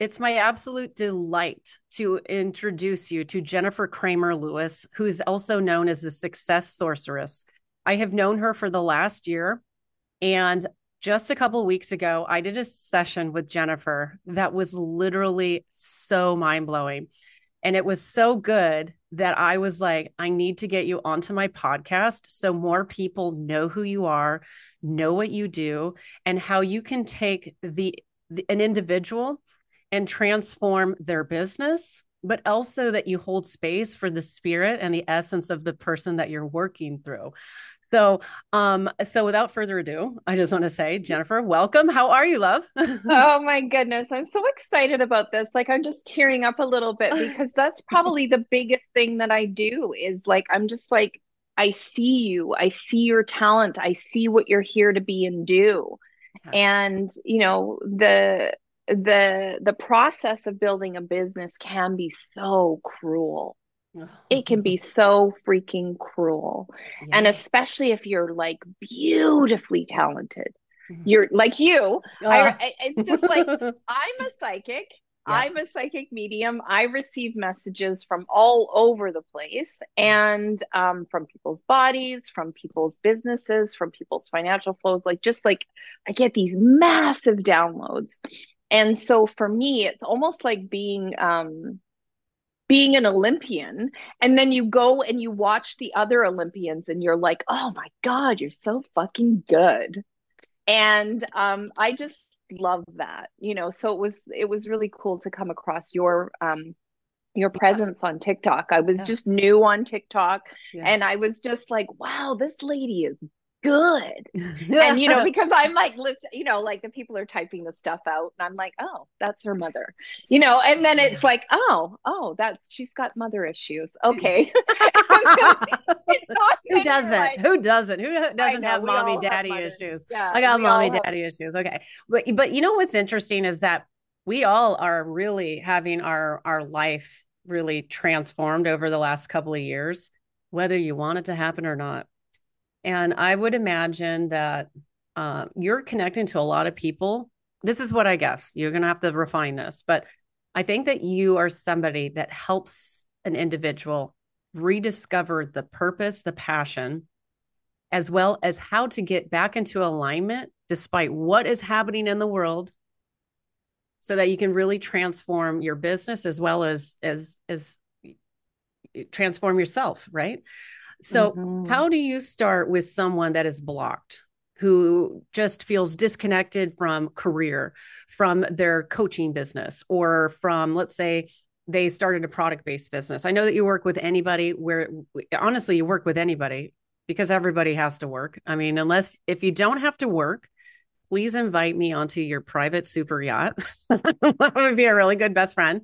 It's my absolute delight to introduce you to Jennifer Cramer Lewis, who's also known as the success sorceress. I have known her for the last year. And just a couple weeks ago, I did a session with Jennifer that was literally so mind blowing. And it was so good that I was like, I need to get you onto my podcast so more people know who you are, know what you do, and how you can take the, the an individual and transform their business, but also that you hold space for the spirit and the essence of the person that you're working through. So, um, so without further ado, I just want to say, Jennifer, welcome. How are you, love? oh my goodness, I'm so excited about this. Like, I'm just tearing up a little bit because that's probably the biggest thing that I do is like, I'm just like, I see you, I see your talent, I see what you're here to be and do. Yeah. And, you know, the the the process of building a business can be so cruel. It can be so freaking cruel. Yeah. and especially if you're like beautifully talented. Mm-hmm. you're like you I, it's just like i'm a psychic. Yeah. i'm a psychic medium. I receive messages from all over the place and um, from people's bodies from people's businesses from people's financial flows. Like just like i get these massive downloads and so for me it's almost like being um, being an Olympian, and then you go and you watch the other Olympians, and you're like, oh my God, you're so fucking good. And um, I just love that, you know. So it was it was really cool to come across your um, your presence on TikTok. I was yeah. just new on TikTok, yeah. and I was just like, wow, this lady is good. and you know, because I'm like, listen, you know, like the people are typing the stuff out, and I'm like, oh, that's her mother, you know, and then it's like, oh, oh, that's she's got mother issues. Okay. Who doesn't? Like, Who doesn't? Who doesn't know, have mommy daddy have issues? Yeah, I got mommy daddy have... issues. Okay. But but you know what's interesting is that we all are really having our our life really transformed over the last couple of years, whether you want it to happen or not. And I would imagine that uh, you're connecting to a lot of people. This is what I guess you're going to have to refine this, but I think that you are somebody that helps an individual rediscover the purpose, the passion, as well as how to get back into alignment despite what is happening in the world so that you can really transform your business as well as as as transform yourself right so, mm-hmm. how do you start with someone that is blocked, who just feels disconnected from career, from their coaching business, or from, let's say, they started a product based business? I know that you work with anybody where, honestly, you work with anybody because everybody has to work. I mean, unless if you don't have to work, please invite me onto your private super yacht. that would be a really good best friend.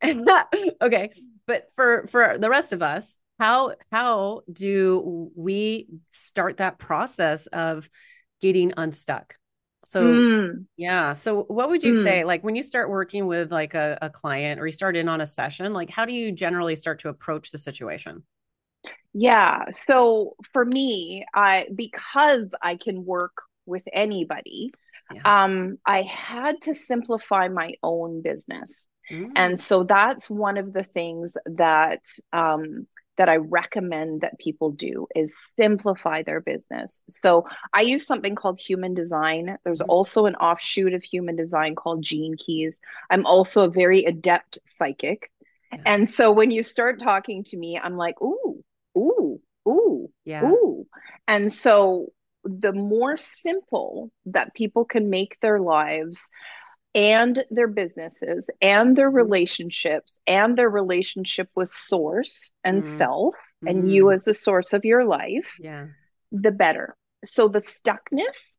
okay. But for for the rest of us, how how do we start that process of getting unstuck so mm. yeah so what would you mm. say like when you start working with like a, a client or you start in on a session like how do you generally start to approach the situation yeah so for me i because i can work with anybody yeah. um i had to simplify my own business mm. and so that's one of the things that um that I recommend that people do is simplify their business. So I use something called human design. There's mm-hmm. also an offshoot of human design called Gene Keys. I'm also a very adept psychic. Yeah. And so when you start talking to me, I'm like, ooh, ooh, ooh, yeah. ooh. And so the more simple that people can make their lives, and their businesses and their mm-hmm. relationships and their relationship with source and mm-hmm. self mm-hmm. and you as the source of your life yeah the better so the stuckness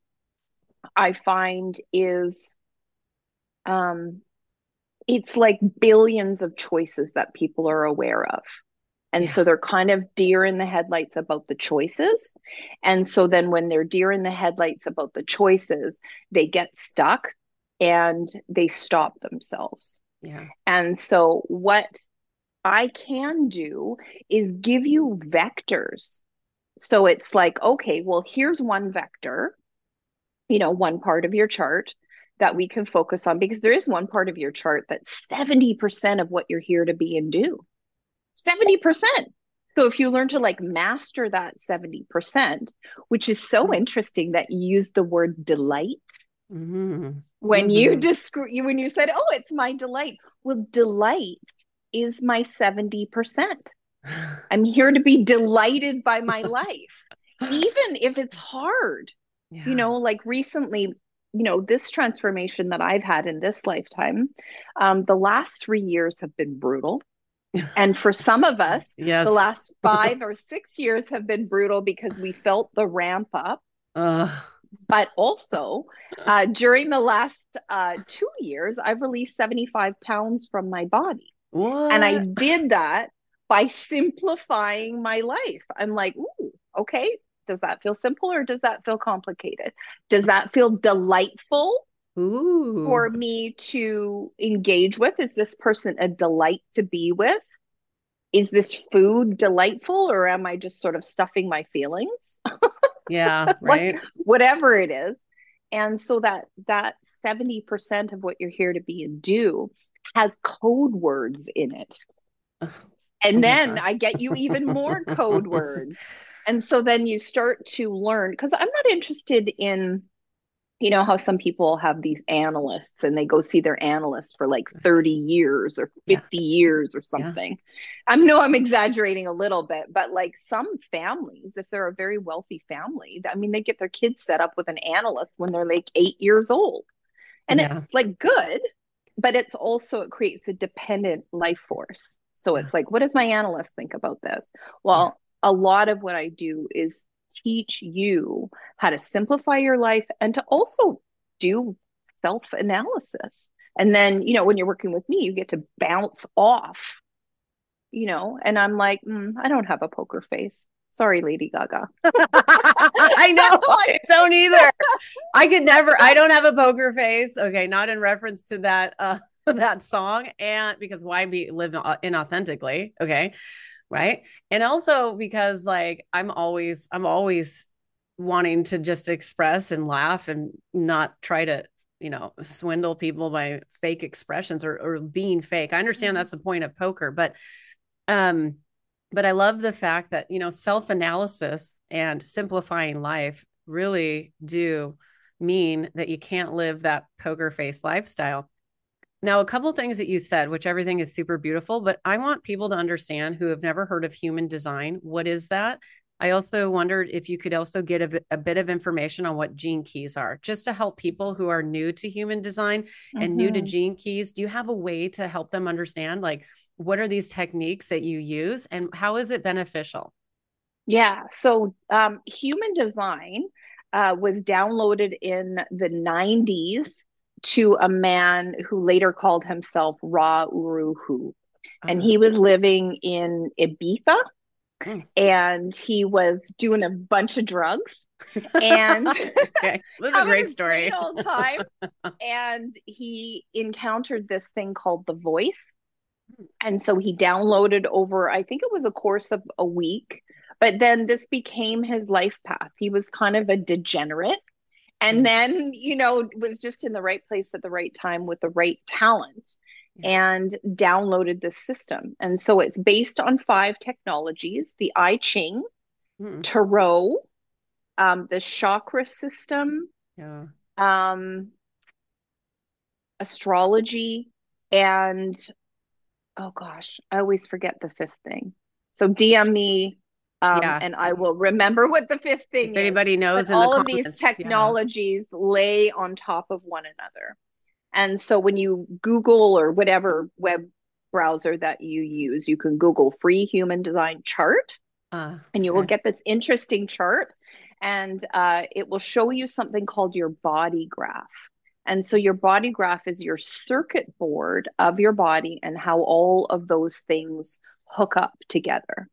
i find is um it's like billions of choices that people are aware of and yeah. so they're kind of deer in the headlights about the choices. And so then when they're deer in the headlights about the choices, they get stuck and they stop themselves. Yeah. And so what I can do is give you vectors. So it's like, okay, well, here's one vector, you know, one part of your chart that we can focus on because there is one part of your chart that's 70% of what you're here to be and do. 70%. So if you learn to like master that 70%, which is so mm-hmm. interesting that you use the word delight. Mm-hmm. When mm-hmm. you when you said, "Oh, it's my delight." Well, delight is my 70%. I'm here to be delighted by my life, even if it's hard. Yeah. You know, like recently, you know, this transformation that I've had in this lifetime, um, the last three years have been brutal. and for some of us, yes. the last five or six years have been brutal because we felt the ramp up. Uh. But also, uh, during the last uh, two years, I've released 75 pounds from my body. What? And I did that by simplifying my life. I'm like, ooh, okay, does that feel simple or does that feel complicated? Does that feel delightful Ooh. for me to engage with? Is this person a delight to be with? Is this food delightful or am I just sort of stuffing my feelings? Yeah, right. like, whatever it is. And so that that 70% of what you're here to be and do has code words in it. And oh then I get you even more code words and so then you start to learn because i'm not interested in you know how some people have these analysts and they go see their analyst for like 30 years or 50 yeah. years or something yeah. i know i'm exaggerating a little bit but like some families if they're a very wealthy family i mean they get their kids set up with an analyst when they're like eight years old and yeah. it's like good but it's also it creates a dependent life force so it's like what does my analyst think about this well a lot of what I do is teach you how to simplify your life and to also do self analysis. And then, you know, when you're working with me, you get to bounce off, you know, and I'm like, mm, I don't have a poker face. Sorry, Lady Gaga. I know. I don't either. I could never, I don't have a poker face. Okay. Not in reference to that, uh, that song and because why be live inauthentically okay right? And also because like i'm always i'm always wanting to just express and laugh and not try to you know swindle people by fake expressions or, or being fake. I understand mm-hmm. that's the point of poker but um but i love the fact that you know self-analysis and simplifying life really do mean that you can't live that poker face lifestyle now, a couple things that you said, which everything is super beautiful, but I want people to understand who have never heard of human design. What is that? I also wondered if you could also get a, a bit of information on what gene keys are, just to help people who are new to human design and mm-hmm. new to mm-hmm. gene keys. Do you have a way to help them understand, like, what are these techniques that you use and how is it beneficial? Yeah. So, um, human design uh, was downloaded in the 90s to a man who later called himself Ra Uru Hu. And he was living in Ibiza mm. and he was doing a bunch of drugs. And okay. this is a great story. all time. And he encountered this thing called the voice. And so he downloaded over i think it was a course of a week. But then this became his life path. He was kind of a degenerate and mm. then you know was just in the right place at the right time with the right talent and downloaded this system and so it's based on five technologies the i ching mm. tarot um, the chakra system yeah. um, astrology and oh gosh i always forget the fifth thing so dm me um, yeah. And I will remember what the fifth thing if anybody knows, all of these technologies yeah. lay on top of one another. And so when you Google or whatever web browser that you use, you can Google free human design chart, uh, and you okay. will get this interesting chart, and uh, it will show you something called your body graph. And so your body graph is your circuit board of your body and how all of those things hook up together.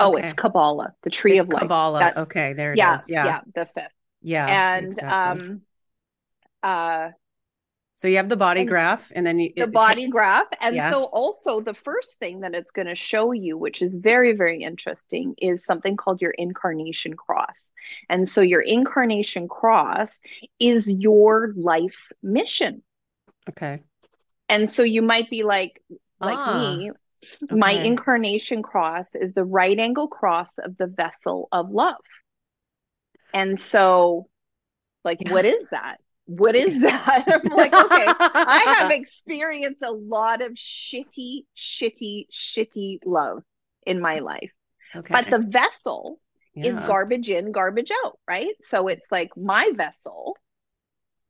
Oh, okay. it's Kabbalah, the tree it's of life. Kabbalah. That's, okay, there it yeah, is. yeah, Yeah, the fifth. Yeah. And exactly. um uh So you have the body and graph and then you, the it, body it, graph. And yeah. so also the first thing that it's going to show you, which is very, very interesting, is something called your incarnation cross. And so your incarnation cross is your life's mission. Okay. And so you might be like, like ah, me, okay. my incarnation cross is the right angle cross of the vessel of love. And so, like, yeah. what is that? what is that? I'm like, okay, I have experienced a lot of shitty, shitty, shitty love in my life. Okay. But the vessel yeah. is garbage in, garbage out, right? So it's like my vessel.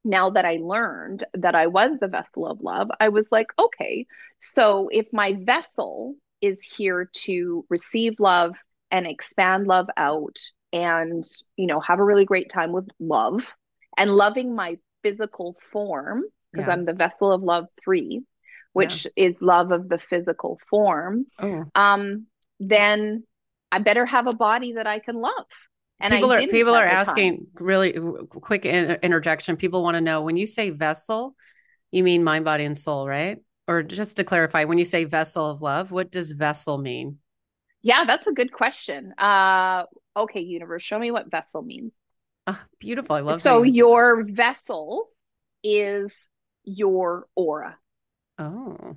Now that I learned that I was the vessel of love, I was like, okay, so if my vessel is here to receive love and expand love out and, you know, have a really great time with love and loving my physical form because yeah. I'm the vessel of love three, which yeah. is love of the physical form, oh. um, then I better have a body that I can love. And people are people are asking time. really quick interjection. People want to know when you say vessel, you mean mind, body, and soul, right? Or just to clarify, when you say vessel of love, what does vessel mean? Yeah, that's a good question. Uh, okay, universe, show me what vessel means. Oh, beautiful. I love So your vessel is your aura. Oh.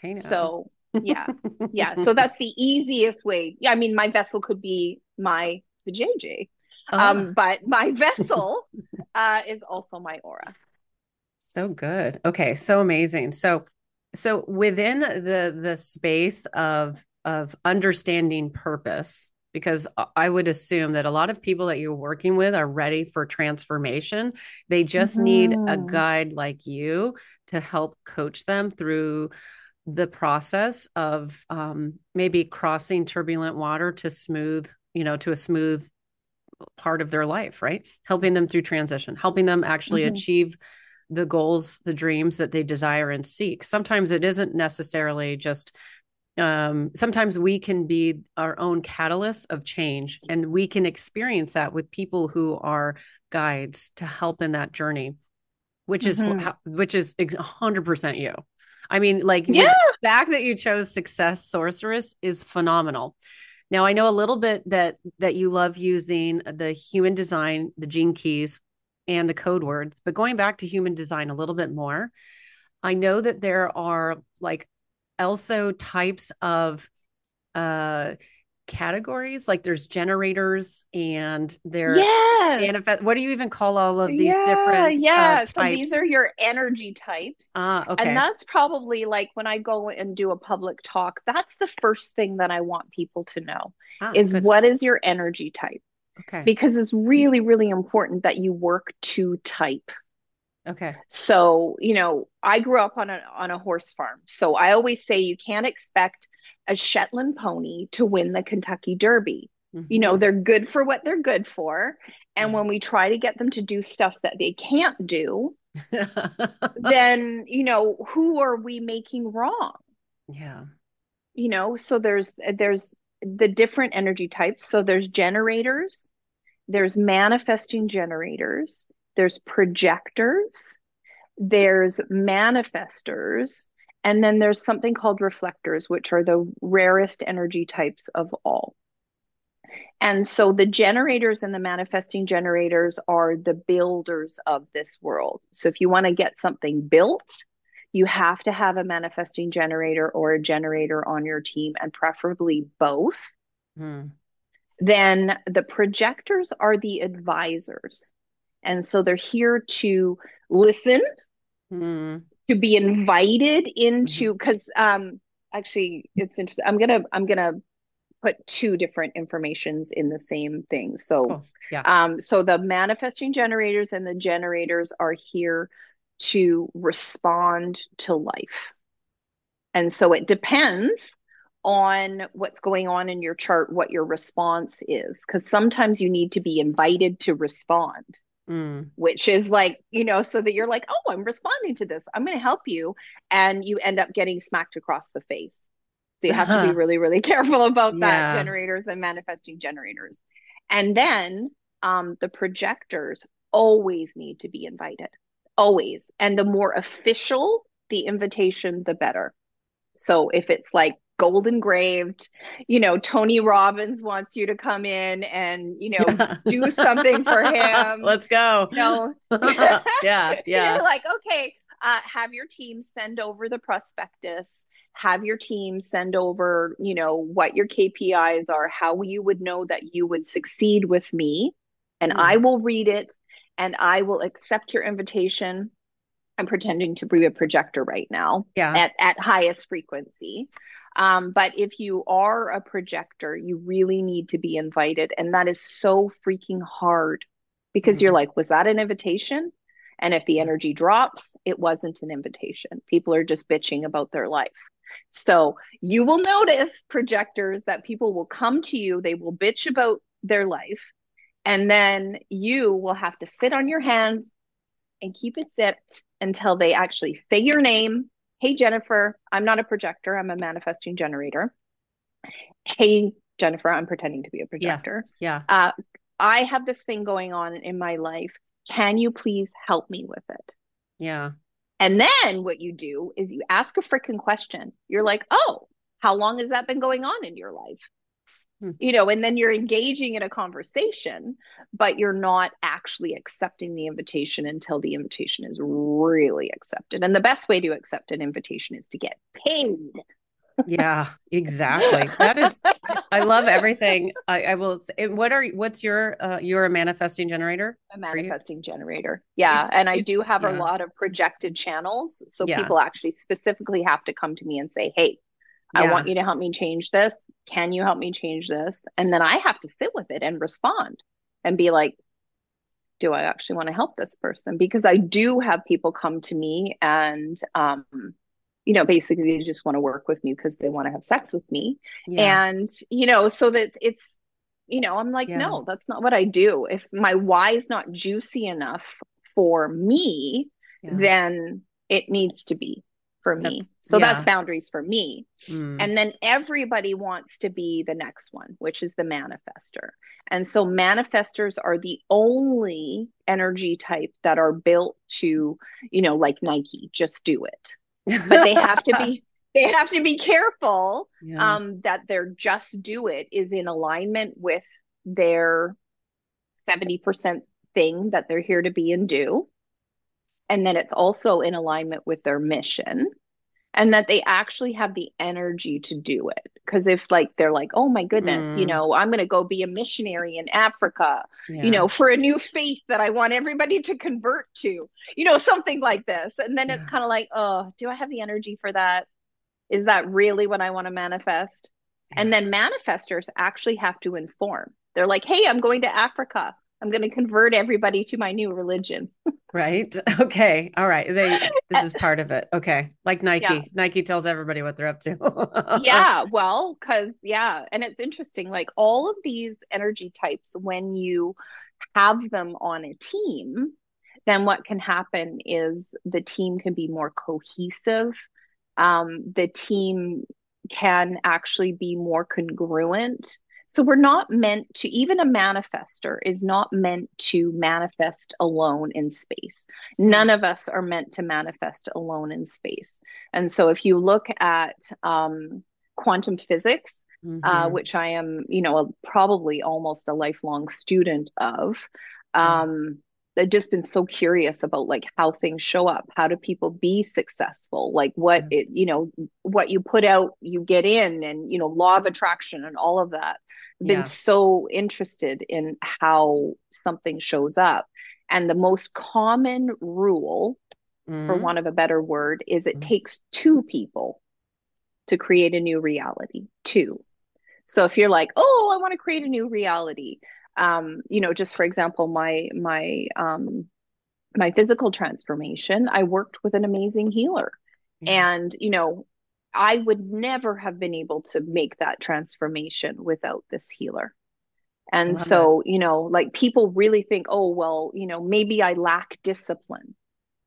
Hey now. So yeah. yeah. So that's the easiest way. Yeah, I mean my vessel could be my the JJ. Oh. Um, but my vessel uh is also my aura. So good. Okay, so amazing. So so within the the space of of understanding purpose because I would assume that a lot of people that you're working with are ready for transformation. They just mm-hmm. need a mm-hmm. guide like you to help coach them through the process of um, maybe crossing turbulent water to smooth, you know, to a smooth part of their life, right? Helping them through transition, helping them actually mm-hmm. achieve the goals, the dreams that they desire and seek. Sometimes it isn't necessarily just um, sometimes we can be our own catalyst of change and we can experience that with people who are guides to help in that journey which is mm-hmm. which is 100% you i mean like yeah. the fact that you chose success sorceress is phenomenal now i know a little bit that that you love using the human design the gene keys and the code word but going back to human design a little bit more i know that there are like also types of uh categories like there's generators and there yes. manifest what do you even call all of these yeah, different yeah uh, so these are your energy types ah, okay. and that's probably like when i go and do a public talk that's the first thing that i want people to know ah, is good. what is your energy type okay because it's really really important that you work to type Okay. So, you know, I grew up on a on a horse farm. So I always say you can't expect a Shetland pony to win the Kentucky Derby. Mm-hmm. You know, mm-hmm. they're good for what they're good for. And when we try to get them to do stuff that they can't do, then, you know, who are we making wrong? Yeah. You know, so there's there's the different energy types. So there's generators, there's manifesting generators, there's projectors, there's manifestors, and then there's something called reflectors, which are the rarest energy types of all. And so the generators and the manifesting generators are the builders of this world. So if you want to get something built, you have to have a manifesting generator or a generator on your team, and preferably both. Hmm. Then the projectors are the advisors. And so they're here to listen, mm. To be invited into because mm-hmm. um actually it's interesting. I'm gonna I'm gonna put two different informations in the same thing. So oh, yeah. um so the manifesting generators and the generators are here to respond to life. And so it depends on what's going on in your chart, what your response is, because sometimes you need to be invited to respond. Mm. Which is like, you know, so that you're like, oh, I'm responding to this. I'm going to help you. And you end up getting smacked across the face. So you have uh-huh. to be really, really careful about that generators and manifesting generators. And then um, the projectors always need to be invited, always. And the more official the invitation, the better. So if it's like gold engraved, you know, Tony Robbins wants you to come in and, you know, yeah. do something for him. Let's go. You know, yeah, yeah. You're like, okay, uh, have your team send over the prospectus have your team send over you know what your kpis are how you would know that you would succeed with me and mm. i will read it and i will accept your invitation i'm pretending to be a projector right now yeah at, at highest frequency um, but if you are a projector you really need to be invited and that is so freaking hard because mm. you're like was that an invitation and if the energy drops, it wasn't an invitation. People are just bitching about their life. So you will notice projectors that people will come to you, they will bitch about their life, and then you will have to sit on your hands and keep it zipped until they actually say your name. Hey, Jennifer, I'm not a projector, I'm a manifesting generator. Hey, Jennifer, I'm pretending to be a projector. Yeah. yeah. Uh, I have this thing going on in my life. Can you please help me with it? Yeah. And then what you do is you ask a freaking question. You're like, oh, how long has that been going on in your life? Hmm. You know, and then you're engaging in a conversation, but you're not actually accepting the invitation until the invitation is really accepted. And the best way to accept an invitation is to get paid yeah, exactly. That is, I love everything. I, I will. What are what's your uh, you're a manifesting generator? A manifesting generator. Yeah, and I do have yeah. a lot of projected channels, so yeah. people actually specifically have to come to me and say, "Hey, yeah. I want you to help me change this. Can you help me change this?" And then I have to sit with it and respond and be like, do I actually want to help this person? Because I do have people come to me and um, you know, basically they just want to work with me because they want to have sex with me. Yeah. And, you know, so that it's, you know, I'm like, yeah. no, that's not what I do. If my why is not juicy enough for me, yeah. then it needs to be for me. That's, so that's boundaries for me. Mm. And then everybody wants to be the next one, which is the manifester. And so manifestors are the only energy type that are built to, you know, like Nike, just do it but they have to be they have to be careful yeah. um, that their just do it is in alignment with their 70% thing that they're here to be and do and then it's also in alignment with their mission and that they actually have the energy to do it because if like they're like oh my goodness mm. you know i'm going to go be a missionary in africa yeah. you know for a new faith that i want everybody to convert to you know something like this and then yeah. it's kind of like oh do i have the energy for that is that really what i want to manifest yeah. and then manifestors actually have to inform they're like hey i'm going to africa I'm going to convert everybody to my new religion. right. Okay. All right. They this is part of it. Okay. Like Nike. Yeah. Nike tells everybody what they're up to. yeah, well, cuz yeah, and it's interesting like all of these energy types when you have them on a team, then what can happen is the team can be more cohesive. Um, the team can actually be more congruent so we're not meant to, even a manifester is not meant to manifest alone in space. None of us are meant to manifest alone in space. And so if you look at um, quantum physics, uh, mm-hmm. uh, which I am, you know, a, probably almost a lifelong student of, um, I've just been so curious about like how things show up. How do people be successful? Like what it, you know, what you put out, you get in, and you know, law of attraction and all of that been yeah. so interested in how something shows up. And the most common rule, mm-hmm. for want of a better word, is it mm-hmm. takes two people to create a new reality. Two. So if you're like, oh, I want to create a new reality, um, you know, just for example, my my um my physical transformation, I worked with an amazing healer. And, you know, I would never have been able to make that transformation without this healer. And so, you know, like people really think, oh, well, you know, maybe I lack discipline.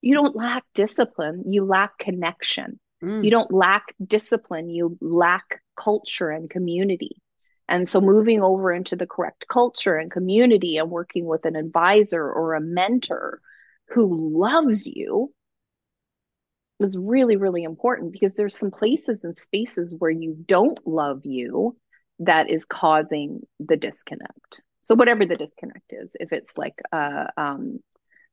You don't lack discipline, you lack connection. Mm. You don't lack discipline, you lack culture and community. And so, moving over into the correct culture and community and working with an advisor or a mentor who loves you is really, really important because there's some places and spaces where you don't love you that is causing the disconnect. So whatever the disconnect is, if it's like a, um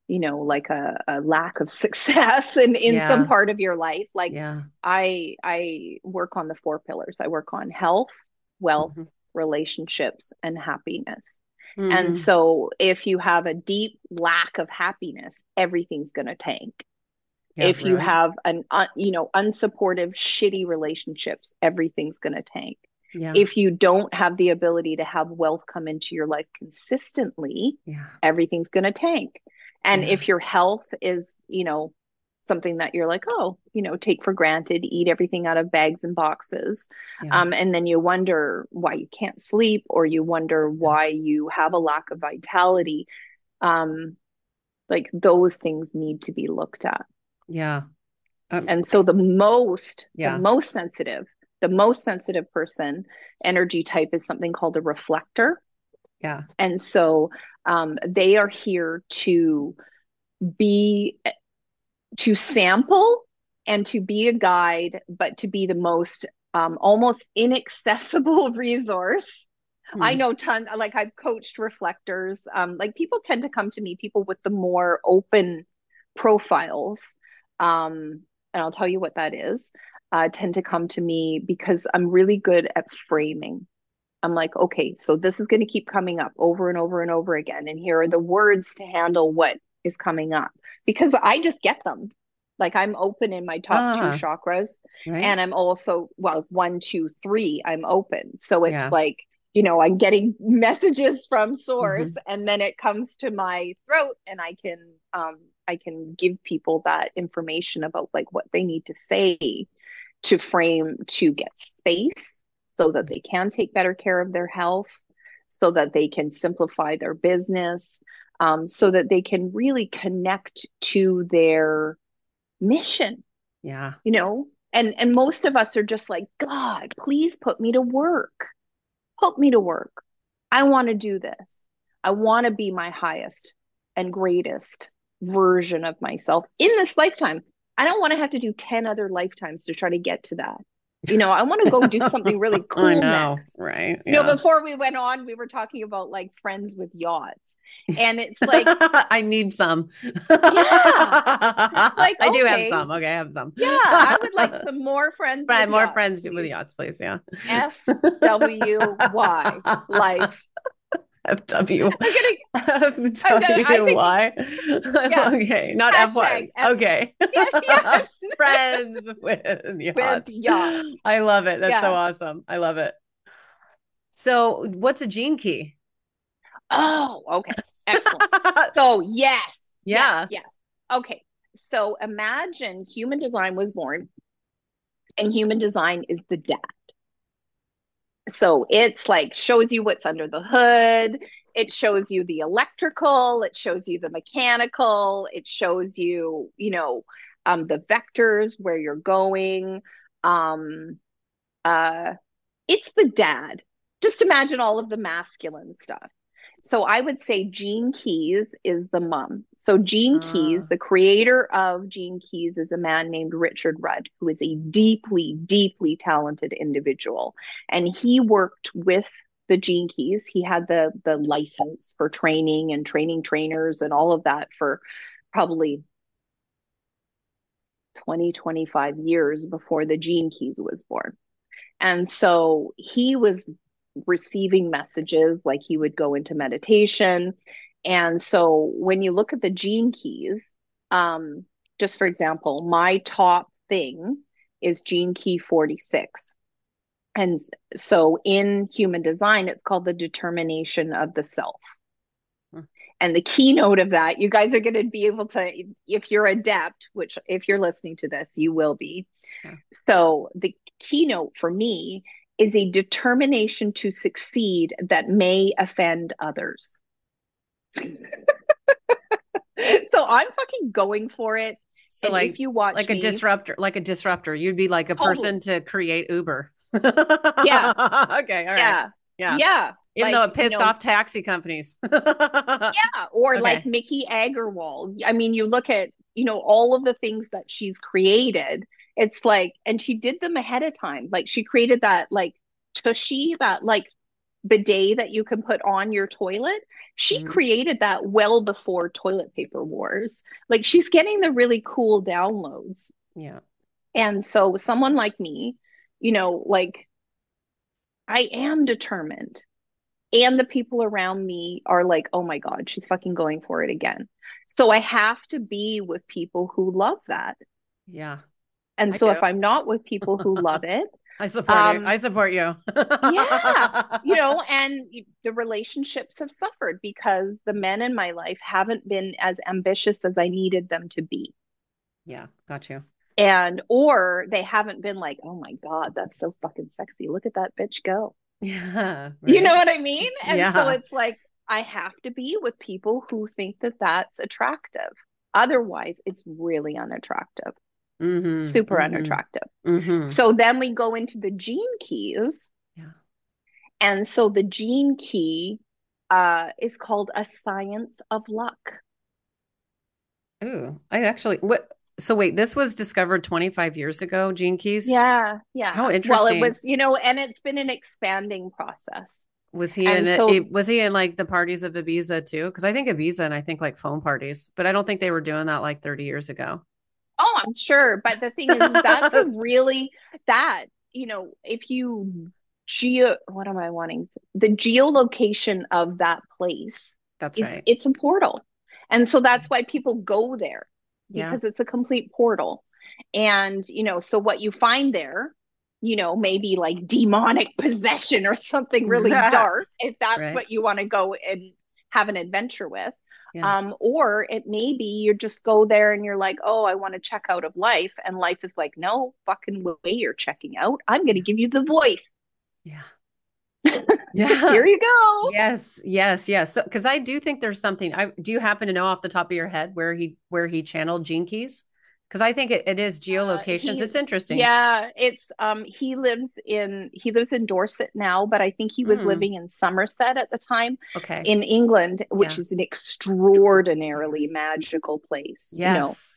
you know like a, a lack of success in in yeah. some part of your life like yeah. i i work on the four pillars i work on health wealth mm-hmm. relationships and happiness mm-hmm. and so if you have a deep lack of happiness everything's going to tank yeah, if right. you have an uh, you know unsupportive shitty relationships everything's going to tank yeah. if you don't have the ability to have wealth come into your life consistently yeah. everything's going to tank and yeah. if your health is you know something that you're like oh you know take for granted eat everything out of bags and boxes um, and then you wonder why you can't sleep or you wonder why you have a lack of vitality um, like those things need to be looked at yeah. Um, and so the most, yeah. the most sensitive, the most sensitive person energy type is something called a reflector. Yeah. And so um, they are here to be, to sample and to be a guide, but to be the most um, almost inaccessible resource. Hmm. I know ton like I've coached reflectors. Um, like people tend to come to me, people with the more open profiles um, and I'll tell you what that is, uh, tend to come to me because I'm really good at framing. I'm like, okay, so this is going to keep coming up over and over and over again. And here are the words to handle what is coming up because I just get them. Like I'm open in my top two ah. chakras. Right. And I'm also, well, one, two, three, I'm open. So it's yeah. like, you know, I'm getting messages from source mm-hmm. and then it comes to my throat and I can um, I can give people that information about like what they need to say to frame to get space so that they can take better care of their health, so that they can simplify their business, um, so that they can really connect to their mission. Yeah. You know, and and most of us are just like, God, please put me to work. Put me to work. I want to do this. I want to be my highest and greatest version of myself in this lifetime. I don't want to have to do 10 other lifetimes to try to get to that. You know, I want to go do something really cool I know, next. Right. Yeah. You know, before we went on, we were talking about like friends with yachts. And it's like I need some. Yeah. like, I do have some. Okay, I have some. Yeah. I would like some more friends. Right, more yachts, friends please. with yachts, please. Yeah. F W Y life FW. FWY. Yeah. okay, not FY. okay. yes. Friends with yachts. Yachts. I love it. That's yeah. so awesome. I love it. So, what's a gene key? Oh, okay. Excellent. so, yes. Yeah. Yes, yes. Okay. So, imagine human design was born, and human design is the dad so it's like shows you what's under the hood. It shows you the electrical. It shows you the mechanical. It shows you you know um, the vectors where you're going. Um, uh, it's the dad. Just imagine all of the masculine stuff. So I would say Gene Keys is the mom. So Gene uh. Keys, the creator of Gene Keys, is a man named Richard Rudd, who is a deeply, deeply talented individual. And he worked with the Gene Keys. He had the the license for training and training trainers and all of that for probably 20, 25 years before the Gene Keys was born. And so he was receiving messages like he would go into meditation and so when you look at the gene keys um, just for example my top thing is gene key 46 and so in human design it's called the determination of the self hmm. and the keynote of that you guys are going to be able to if you're adept which if you're listening to this you will be so the keynote for me is a determination to succeed that may offend others. so I'm fucking going for it. So and like if you watch like me, a disruptor, like a disruptor, you'd be like a person to create Uber. yeah. okay. All right. Yeah. Yeah. Yeah. Even like, though it pissed you know, off taxi companies. yeah. Or okay. like Miki Agrawal. I mean, you look at, you know, all of the things that she's created. It's like, and she did them ahead of time. Like she created that like tushy, that like bidet that you can put on your toilet. She mm-hmm. created that well before toilet paper wars. Like she's getting the really cool downloads. Yeah. And so someone like me, you know, like I am determined. And the people around me are like, oh my God, she's fucking going for it again. So I have to be with people who love that. Yeah. And I so do. if I'm not with people who love it, I support um, you. I support you. yeah. You know, and the relationships have suffered because the men in my life haven't been as ambitious as I needed them to be. Yeah, got you and or they haven't been like oh my god that's so fucking sexy look at that bitch go yeah right. you know what i mean and yeah. so it's like i have to be with people who think that that's attractive otherwise it's really unattractive mm-hmm. super mm-hmm. unattractive mm-hmm. so then we go into the gene keys yeah and so the gene key uh, is called a science of luck Ooh, I actually what so wait, this was discovered 25 years ago, Gene Keys? Yeah, yeah. How interesting. Well, it was, you know, and it's been an expanding process. Was he and in so, it, was he in like the parties of Ibiza too? Because I think Ibiza and I think like phone parties, but I don't think they were doing that like 30 years ago. Oh, I'm sure. But the thing is, that's a really that, you know, if you geo what am I wanting? The geolocation of that place. That's is, right. It's a portal. And so that's mm. why people go there because yeah. it's a complete portal. And, you know, so what you find there, you know, maybe like demonic possession or something really dark, if that's right. what you want to go and have an adventure with. Yeah. Um, or it may be you just go there and you're like, oh, I want to check out of life. And life is like, no fucking way you're checking out. I'm going to give you the voice. Yeah. yeah. Here you go. Yes, yes, yes. So because I do think there's something. I do you happen to know off the top of your head where he where he channeled Gene Keys? Because I think it, it is geolocations. Uh, it's interesting. Yeah, it's um he lives in he lives in Dorset now, but I think he was mm. living in Somerset at the time. Okay. In England, which yeah. is an extraordinarily magical place. Yes.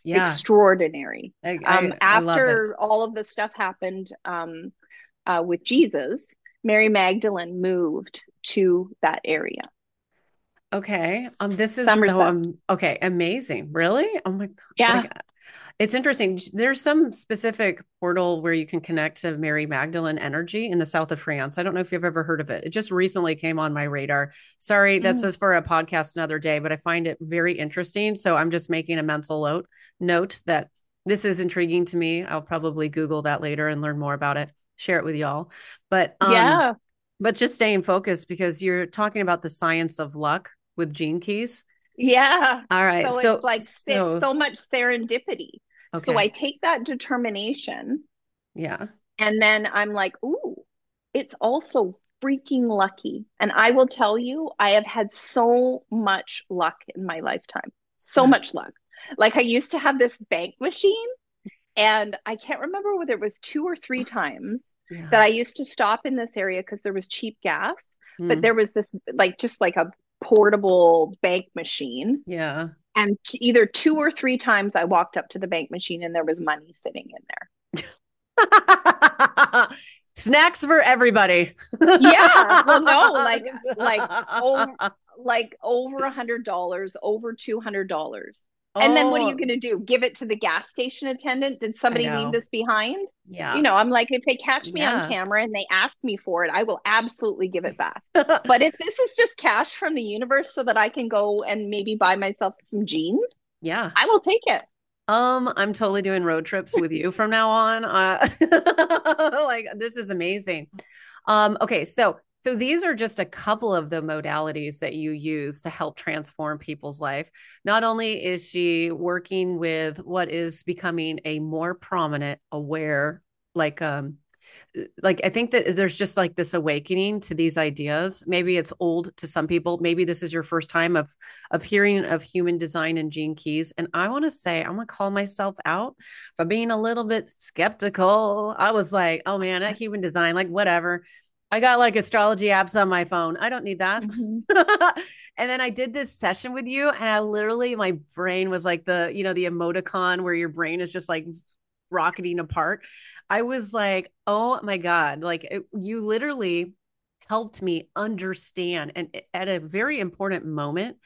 You know, yeah. Extraordinary. I, I, um after all of this stuff happened um uh with Jesus Mary Magdalene moved to that area. Okay. Um, this is Somerset. so um, okay, amazing. Really? Oh my god. It's interesting. There's some specific portal where you can connect to Mary Magdalene energy in the south of France. I don't know if you've ever heard of it. It just recently came on my radar. Sorry, this mm. is for a podcast another day, but I find it very interesting. So I'm just making a mental note note that this is intriguing to me. I'll probably Google that later and learn more about it share it with y'all. But um, yeah, but just staying focused because you're talking about the science of luck with gene keys. Yeah. All right. So, so it's like so, so much serendipity. Okay. So I take that determination. Yeah. And then I'm like, ooh, it's also freaking lucky. And I will tell you, I have had so much luck in my lifetime. So yeah. much luck. Like I used to have this bank machine and I can't remember whether it was two or three times yeah. that I used to stop in this area because there was cheap gas, mm. but there was this like just like a portable bank machine. Yeah. And t- either two or three times I walked up to the bank machine and there was money sitting in there. Snacks for everybody. yeah. Well, no, like like over, like over a hundred dollars, over two hundred dollars. And then what are you oh. going to do? Give it to the gas station attendant? Did somebody leave this behind? Yeah. You know, I'm like, if they catch me yeah. on camera and they ask me for it, I will absolutely give it back. but if this is just cash from the universe so that I can go and maybe buy myself some jeans, yeah, I will take it. Um, I'm totally doing road trips with you from now on. Uh, like this is amazing. Um, okay, so so these are just a couple of the modalities that you use to help transform people's life. Not only is she working with what is becoming a more prominent, aware, like um like I think that there's just like this awakening to these ideas. Maybe it's old to some people. Maybe this is your first time of of hearing of human design and gene keys. And I want to say I'm gonna call myself out for being a little bit skeptical. I was like, oh man, that human design, like whatever I got like astrology apps on my phone. I don't need that. Mm-hmm. and then I did this session with you, and I literally, my brain was like the, you know, the emoticon where your brain is just like rocketing apart. I was like, oh my God, like it, you literally helped me understand. And at a very important moment,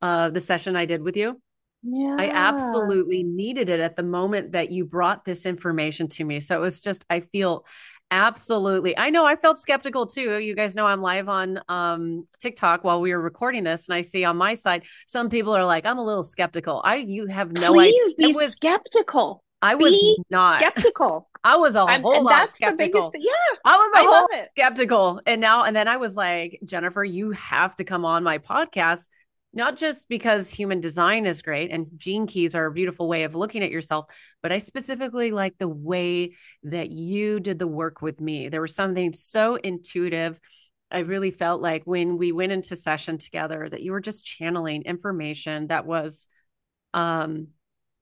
uh, the session I did with you, yeah. I absolutely needed it at the moment that you brought this information to me. So it was just, I feel absolutely. I know I felt skeptical too. You guys know I'm live on um, TikTok while we were recording this, and I see on my side some people are like, "I'm a little skeptical." I you have no Please idea. Be was skeptical. I was be not skeptical. I was a I'm, whole lot skeptical. Biggest, yeah, I was a I whole skeptical, and now and then I was like, Jennifer, you have to come on my podcast not just because human design is great and gene keys are a beautiful way of looking at yourself, but I specifically like the way that you did the work with me. There was something so intuitive. I really felt like when we went into session together that you were just channeling information that was um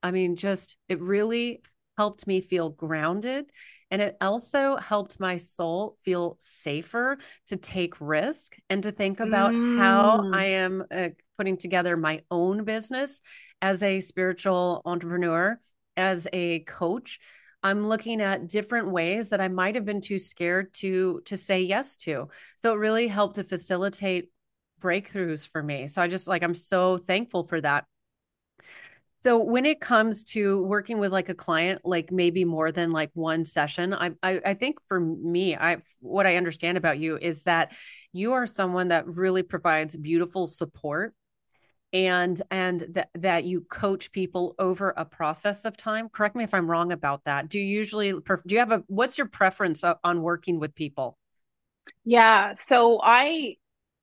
I mean just it really helped me feel grounded and it also helped my soul feel safer to take risk and to think about mm. how I am uh, putting together my own business as a spiritual entrepreneur, as a coach. I'm looking at different ways that I might have been too scared to to say yes to. So it really helped to facilitate breakthroughs for me. So I just like I'm so thankful for that. So when it comes to working with like a client, like maybe more than like one session, I, I, I think for me, I what I understand about you is that you are someone that really provides beautiful support and and that that you coach people over a process of time. Correct me if i'm wrong about that. Do you usually do you have a what's your preference on working with people? Yeah so i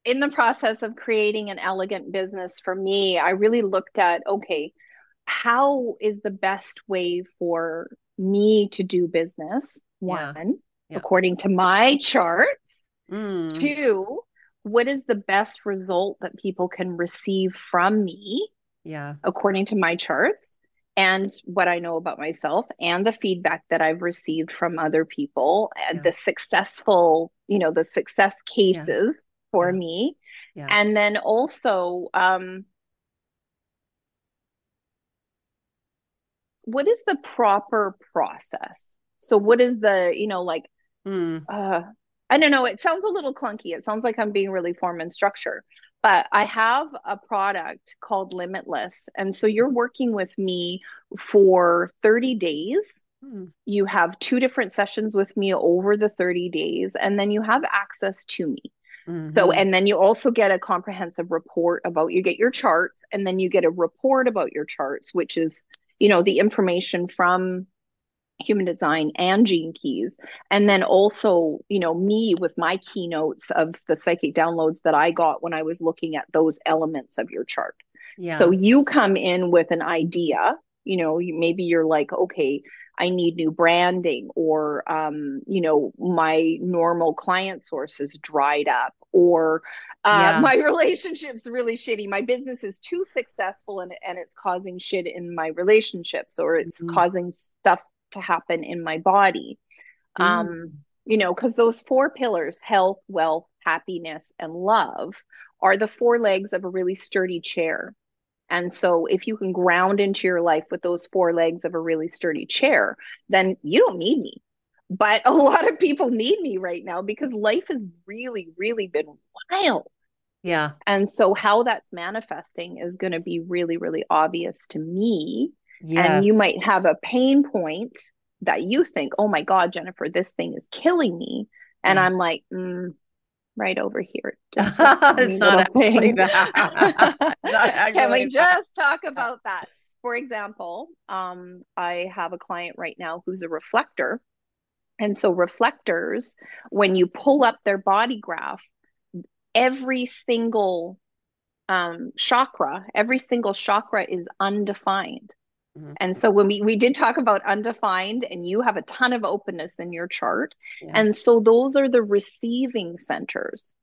in the process of creating an elegant business for me i really looked at okay how is the best way for me to do business? One, yeah. Yeah. according to my charts. Mm. Two, what is the best result that people can receive from me? Yeah. According to my charts and what I know about myself and the feedback that I've received from other people and yeah. the successful, you know, the success cases for me. And then also, um, what is the proper process? So what is the, you know, like mm. uh I don't know, it sounds a little clunky. It sounds like I'm being really form and structure. But I have a product called Limitless. And so you're working with me for 30 days. Mm. You have two different sessions with me over the 30 days, and then you have access to me. Mm-hmm. So, and then you also get a comprehensive report about you get your charts, and then you get a report about your charts, which is you know the information from human design and gene keys and then also you know me with my keynotes of the psychic downloads that i got when i was looking at those elements of your chart yeah. so you come in with an idea you know maybe you're like okay i need new branding or um, you know my normal client sources dried up or uh, yeah. my relationship's really shitty. My business is too successful and, and it's causing shit in my relationships or it's mm. causing stuff to happen in my body. Mm. Um, you know, because those four pillars health, wealth, happiness, and love are the four legs of a really sturdy chair. And so, if you can ground into your life with those four legs of a really sturdy chair, then you don't need me. But a lot of people need me right now because life has really, really been wild. Yeah. And so how that's manifesting is going to be really, really obvious to me. Yes. And you might have a pain point that you think, oh my God, Jennifer, this thing is killing me. And I'm like, mm, right over here. Just it's not that. Can we just talk about that? For example, um, I have a client right now who's a reflector. And so reflectors, when you pull up their body graph, every single um, chakra, every single chakra is undefined. Mm-hmm. And so when we, we did talk about undefined, and you have a ton of openness in your chart. Yeah. And so those are the receiving centers.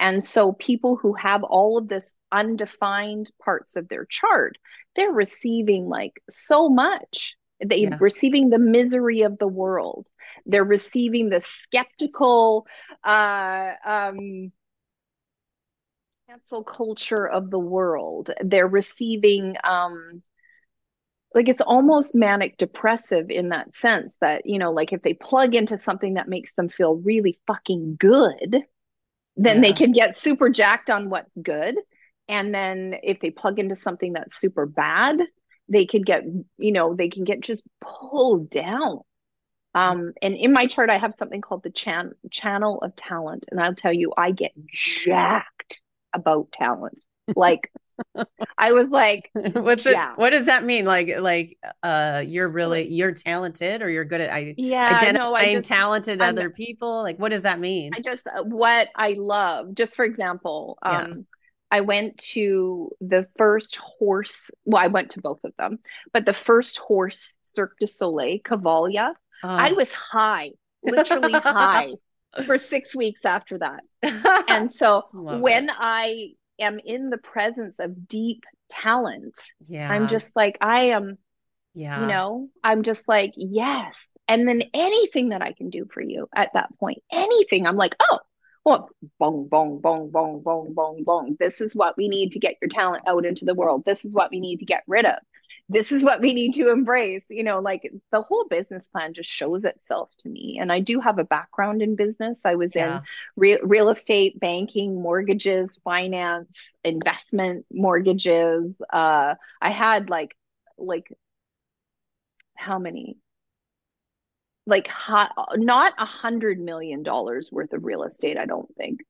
And so people who have all of this undefined parts of their chart, they're receiving like so much. They're yeah. receiving the misery of the world. They're receiving the skeptical uh, um, cancel culture of the world. They're receiving um, like it's almost manic depressive in that sense that you know like if they plug into something that makes them feel really fucking good then yeah. they can get super jacked on what's good. And then if they plug into something that's super bad they can get you know they can get just pulled down. Um and in my chart i have something called the chan- channel of talent. And i'll tell you i get jacked about talent. Like I was like, what's yeah. it? What does that mean? Like, like, uh, you're really, you're talented or you're good at, I, yeah, identifying no, I just, talented I'm, other people. Like, what does that mean? I just, uh, what I love, just for example, um, yeah. I went to the first horse. Well, I went to both of them, but the first horse Cirque du Soleil, Cavalia, oh. I was high, literally high for six weeks after that. and so when it. I am in the presence of deep talent, yeah. I'm just like, I am, yeah. you know, I'm just like, yes. And then anything that I can do for you at that point, anything, I'm like, oh, well, bong, bong, bong, bong, bong, bong, bong. This is what we need to get your talent out into the world. This is what we need to get rid of this is what we need to embrace you know like the whole business plan just shows itself to me and i do have a background in business i was yeah. in re- real estate banking mortgages finance investment mortgages uh i had like like how many like hot, not a hundred million dollars worth of real estate i don't think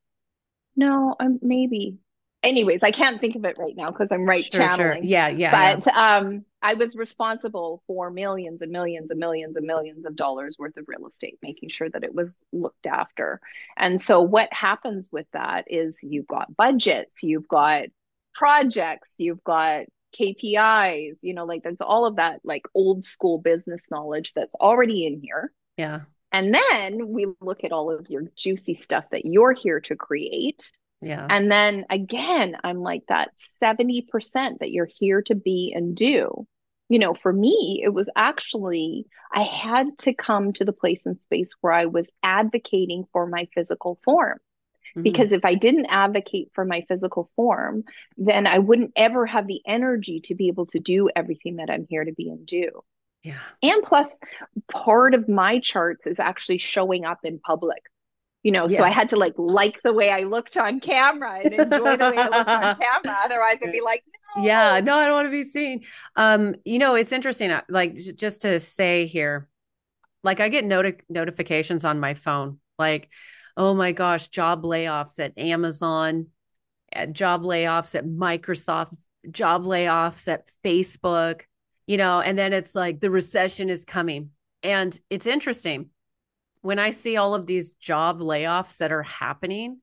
no um, maybe anyways, I can't think of it right now because I'm right sure, channeling. Sure. Yeah, yeah. But yeah. um I was responsible for millions and millions and millions and millions of dollars worth of real estate, making sure that it was looked after. And so what happens with that is you've got budgets, you've got projects, you've got KPIs, you know, like there's all of that like old school business knowledge that's already in here. Yeah. And then we look at all of your juicy stuff that you're here to create yeah. And then again, I'm like that 70% that you're here to be and do. You know, for me, it was actually, I had to come to the place and space where I was advocating for my physical form. Mm-hmm. Because if I didn't advocate for my physical form, then I wouldn't ever have the energy to be able to do everything that I'm here to be and do. Yeah. And plus, part of my charts is actually showing up in public you know yeah. so i had to like like the way i looked on camera and enjoy the way i looked on camera otherwise i'd be like. Yeah no i don't want to be seen. Um you know it's interesting uh, like just to say here like i get noti- notifications on my phone like oh my gosh job layoffs at amazon at job layoffs at microsoft job layoffs at facebook you know and then it's like the recession is coming. And it's interesting when I see all of these job layoffs that are happening,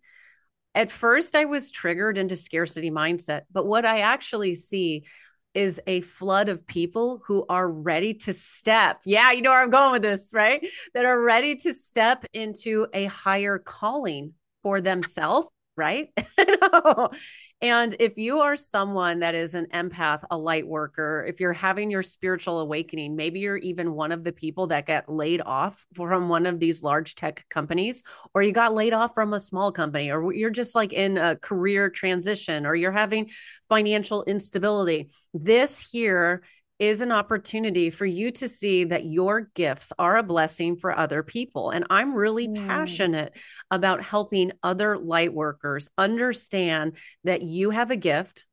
at first I was triggered into scarcity mindset. But what I actually see is a flood of people who are ready to step. Yeah, you know where I'm going with this, right? That are ready to step into a higher calling for themselves right? and if you are someone that is an empath, a light worker, if you're having your spiritual awakening, maybe you're even one of the people that get laid off from one of these large tech companies, or you got laid off from a small company, or you're just like in a career transition, or you're having financial instability. This here is an opportunity for you to see that your gifts are a blessing for other people. And I'm really mm. passionate about helping other light workers understand that you have a gift,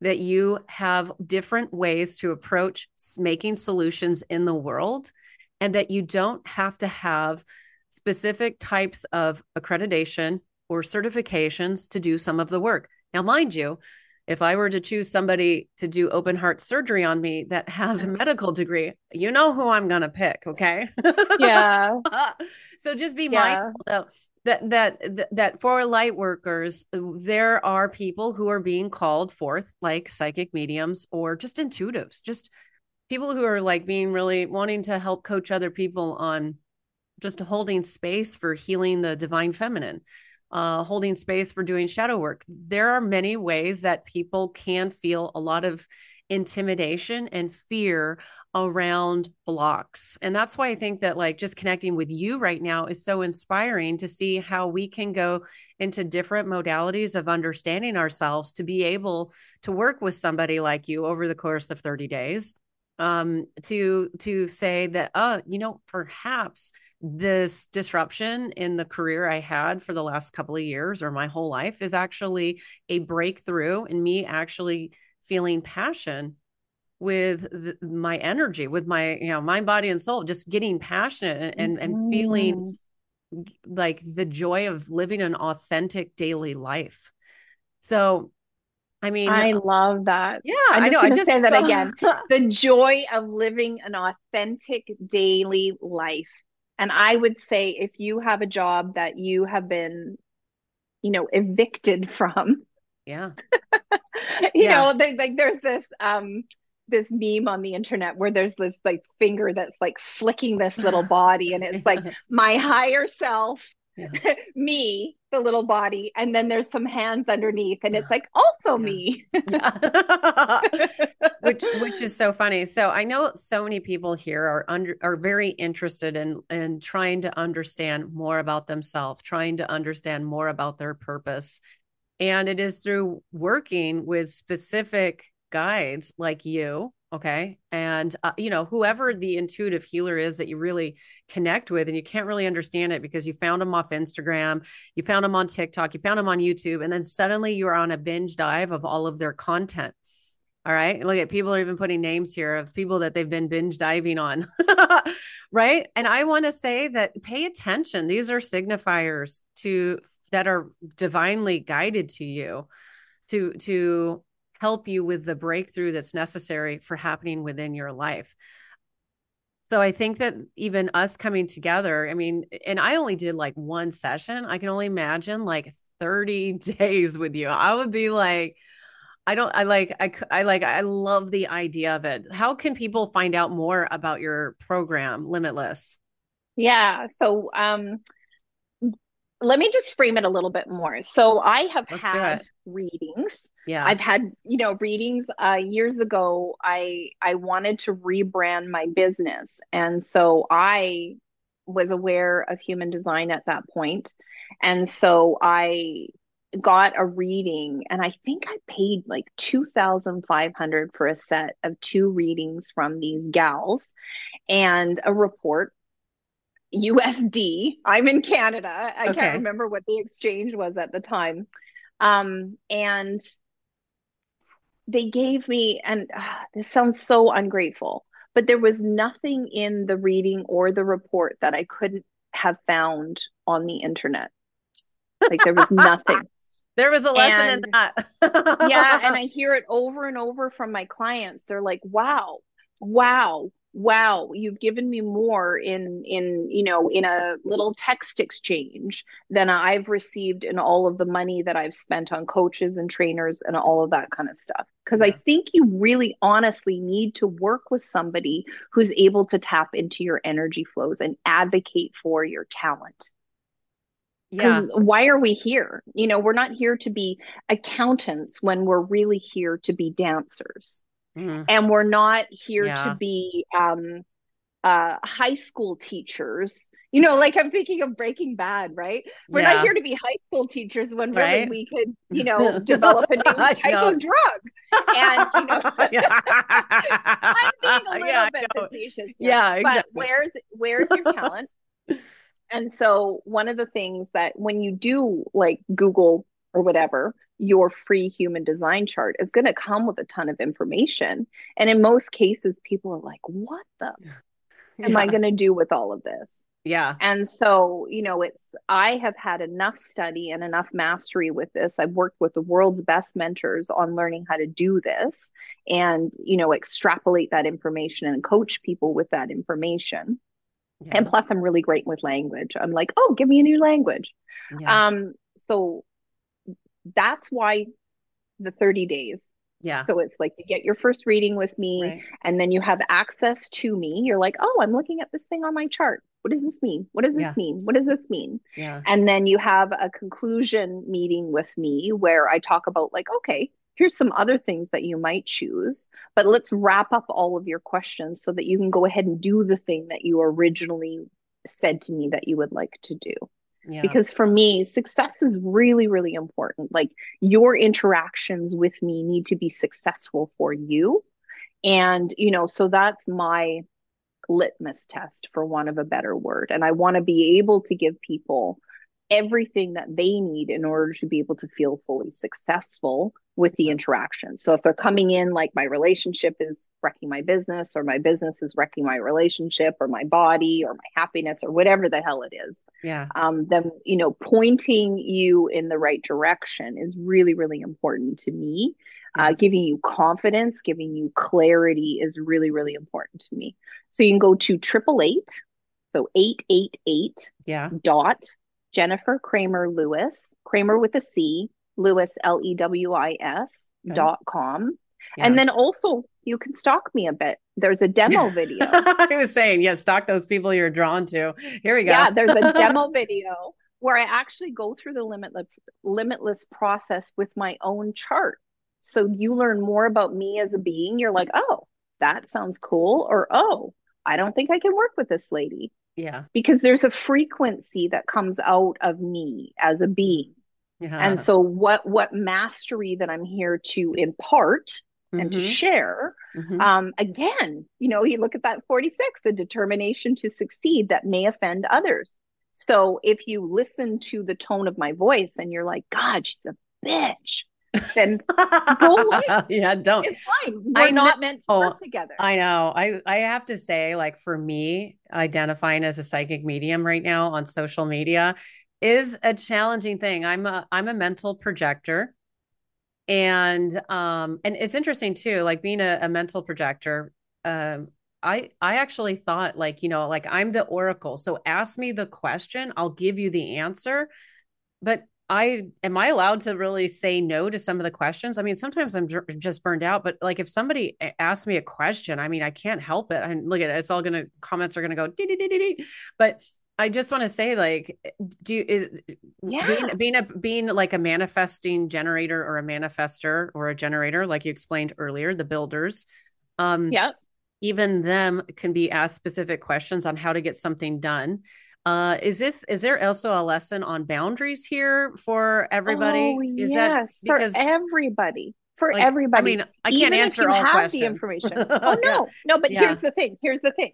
that you have different ways to approach making solutions in the world, and that you don't have to have specific types of accreditation or certifications to do some of the work. Now, mind you, if I were to choose somebody to do open heart surgery on me that has a medical degree, you know who I'm going to pick. Okay. Yeah. so just be yeah. mindful though. That, that that for light workers there are people who are being called forth like psychic mediums or just intuitives just people who are like being really wanting to help coach other people on just holding space for healing the divine feminine uh, holding space for doing shadow work. There are many ways that people can feel a lot of intimidation and fear around blocks. And that's why I think that like just connecting with you right now is so inspiring to see how we can go into different modalities of understanding ourselves to be able to work with somebody like you over the course of 30 days um to to say that uh you know perhaps this disruption in the career I had for the last couple of years or my whole life is actually a breakthrough in me actually feeling passion with the, my energy with my you know mind body and soul just getting passionate and mm-hmm. and feeling mm-hmm. like the joy of living an authentic daily life so I mean, I love that. Yeah, I'm just I know. I just say that again. the joy of living an authentic daily life. And I would say if you have a job that you have been, you know, evicted from. Yeah. you yeah. know, they, like there's this um this meme on the internet where there's this like finger that's like flicking this little body and it's like my higher self yeah. me the little body and then there's some hands underneath and it's like also yeah. me. Which which is so funny. So i know so many people here are under are very interested in in trying to understand more about themselves trying to understand more about their purpose. And it is through working with specific guides like you okay. And uh, you know whoever the intuitive healer is that you really connect with and you can't really understand it because you found them off instagram you found them on tiktok you found them on youtube and then suddenly you're on a binge dive of all of their content. All right? Look at people are even putting names here of people that they've been binge diving on. Right? And i want to say that pay attention. These are signifiers to that are divinely guided to you to to help you with the breakthrough that's necessary for happening within your life. So I think that even us coming together, I mean, and I only did like one session. I can only imagine like 30 days with you. I would be like, I don't, I like, I, I like, I love the idea of it. How can people find out more about your program, Limitless? Yeah. So, um, let me just frame it a little bit more. So I have Let's had readings. Yeah. I've had, you know, readings uh years ago I I wanted to rebrand my business. And so I was aware of human design at that point. And so I got a reading and I think I paid like 2500 for a set of two readings from these gals and a report USD. I'm in Canada. I okay. can't remember what the exchange was at the time. Um, and they gave me, and uh, this sounds so ungrateful, but there was nothing in the reading or the report that I couldn't have found on the internet. Like there was nothing. there was a lesson and, in that. yeah. And I hear it over and over from my clients. They're like, wow, wow, wow you've given me more in in you know in a little text exchange than i've received in all of the money that i've spent on coaches and trainers and all of that kind of stuff because yeah. i think you really honestly need to work with somebody who's able to tap into your energy flows and advocate for your talent. Yeah. Why are we here? You know we're not here to be accountants when we're really here to be dancers Mm-hmm. And we're not here yeah. to be um, uh, high school teachers. You know, like I'm thinking of Breaking Bad, right? We're yeah. not here to be high school teachers when really right? we could, you know, develop a new type of drug. And you know, I'm being a little yeah, bit facetious. Yeah, exactly. but where's where's your talent? and so one of the things that when you do like Google or whatever, your free human design chart is going to come with a ton of information. And in most cases, people are like, what the yeah. am I going to do with all of this? Yeah. And so, you know, it's, I have had enough study and enough mastery with this. I've worked with the world's best mentors on learning how to do this and, you know, extrapolate that information and coach people with that information. Yeah. And plus, I'm really great with language. I'm like, oh, give me a new language. Yeah. Um, so that's why the 30 days. Yeah. So it's like you get your first reading with me right. and then you have access to me. You're like, oh, I'm looking at this thing on my chart. What does this mean? What does this yeah. mean? What does this mean? Yeah. And then you have a conclusion meeting with me where I talk about, like, okay, here's some other things that you might choose, but let's wrap up all of your questions so that you can go ahead and do the thing that you originally said to me that you would like to do. Yeah. Because for me, success is really, really important. Like your interactions with me need to be successful for you. And, you know, so that's my litmus test, for want of a better word. And I want to be able to give people everything that they need in order to be able to feel fully successful with the interaction. So if they're coming in like my relationship is wrecking my business or my business is wrecking my relationship or my body or my happiness or whatever the hell it is. Yeah. Um then you know pointing you in the right direction is really really important to me. Uh, giving you confidence, giving you clarity is really really important to me. So you can go to triple eight, so eight eight eight yeah dot Jennifer Cramer Lewis, Cramer with a C, Lewis, L E W I S okay. dot com. Yeah. And then also you can stalk me a bit. There's a demo video. I was saying, yeah, stalk those people you're drawn to. Here we go. Yeah, there's a demo video where I actually go through the limitless limitless process with my own chart. So you learn more about me as a being. You're like, oh, that sounds cool. Or oh, I don't think I can work with this lady. Yeah. Because there's a frequency that comes out of me as a being. Yeah. And so what what mastery that I'm here to impart mm-hmm. and to mm-hmm. share mm-hmm. um again, you know, you look at that 46, the determination to succeed that may offend others. So if you listen to the tone of my voice and you're like, God, she's a bitch then go away. yeah, don't. It's fine. We're I not meant to work together. I know. I I have to say, like for me, identifying as a psychic medium right now on social media is a challenging thing. I'm a I'm a mental projector. And um and it's interesting too, like being a, a mental projector, um I I actually thought like, you know, like I'm the oracle. So ask me the question, I'll give you the answer. But I am I allowed to really say no to some of the questions? I mean, sometimes I'm just burned out, but like if somebody asks me a question, I mean, I can't help it. And look at it, it's all gonna comments are gonna go dee dee dee dee. But I just want to say, like, do you is yeah. being being a being like a manifesting generator or a manifester or a generator, like you explained earlier, the builders. Um, yeah. Even them can be asked specific questions on how to get something done. Uh, is this is there also a lesson on boundaries here for everybody? Oh, is yes, that because, for everybody. For like, everybody. I mean, I can't Even answer if you all have questions. the information. oh no, yeah. no, but yeah. here's the thing. Here's the thing.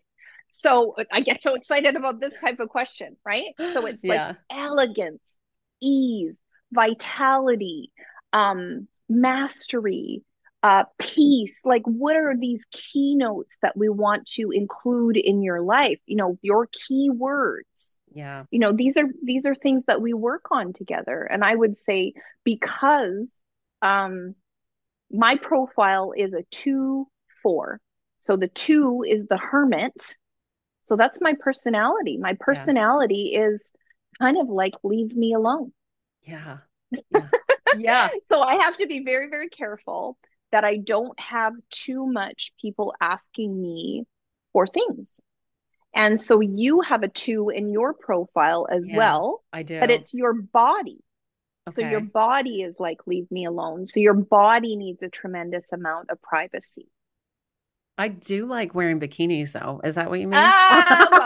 So I get so excited about this type of question, right? So it's yeah. like elegance, ease, vitality, um, mastery, uh, peace. Like what are these keynotes that we want to include in your life? You know your key words. Yeah. You know these are these are things that we work on together. And i would say because um my profile is a two four so the two is the hermit. So that's my personality. My personality yeah. is kind of like leave me alone. Yeah. Yeah, yeah. so i have to be very very careful that I don't have too much people asking me for things. And so you have a two in your profile as yeah, well. I do. But it's your body. Okay. So your body is like, leave me alone. So your body needs a tremendous amount of privacy. I do like wearing bikinis, though. Is that what you mean? Ah, well,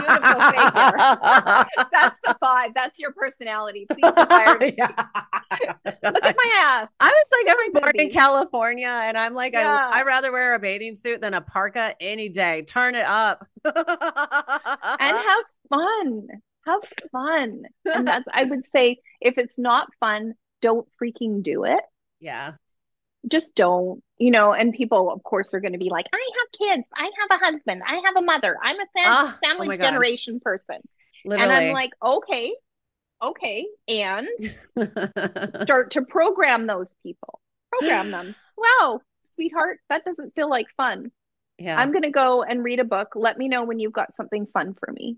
beautiful That's the five. That's your personality. Please. Yeah. Look at my ass. I was like, I'm born in California, and I'm like, yeah. I I rather wear a bathing suit than a parka any day. Turn it up and have fun. Have fun. And that's I would say if it's not fun, don't freaking do it. Yeah just don't you know and people of course are going to be like i have kids. I have a husband. I have a mother. I'm a ah, oh sandwich oh generation person. Literally. and i'm like okay okay and start to program those people. Program them. Wow sweetheart that doesn't feel like fun. Yeah. I'm going to go and read a book. Let me know when you've got something fun for me.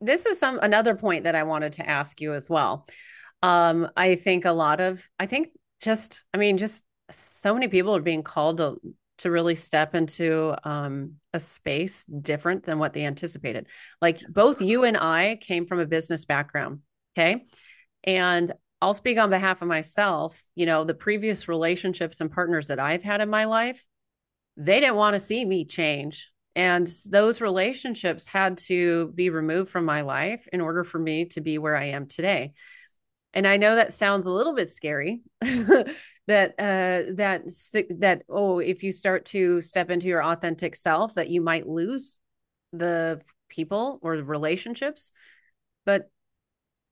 This is some another point that i wanted to ask you as well. Um i think a lot of i think just i mean just so many people are being called to to really step into um, a space different than what they anticipated like both you and i came from a business background okay and I'll speak on behalf of myself. You know, the previous relationships and partners that I've had in my life, they didn't want to see me change. And those relationships had to be removed from my life in order for me to be where I am today. And I know that sounds a little bit scary that uh that that oh if you start to step into your authentic self that you might lose the people or the relationships. But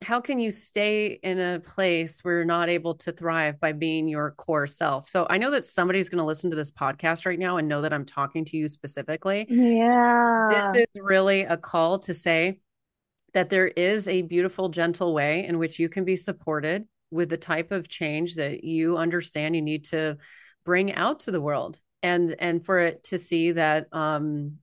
how can you stay in a place where you're not able to thrive by being your core self? So I know that somebody's going to listen to this podcast right now and know that I'm talking to you specifically. Yeah. This is really a call to say that there is a beautiful, gentle way in which you can be supported with the type of change that you understand you need to bring out to the world and and for it to see that um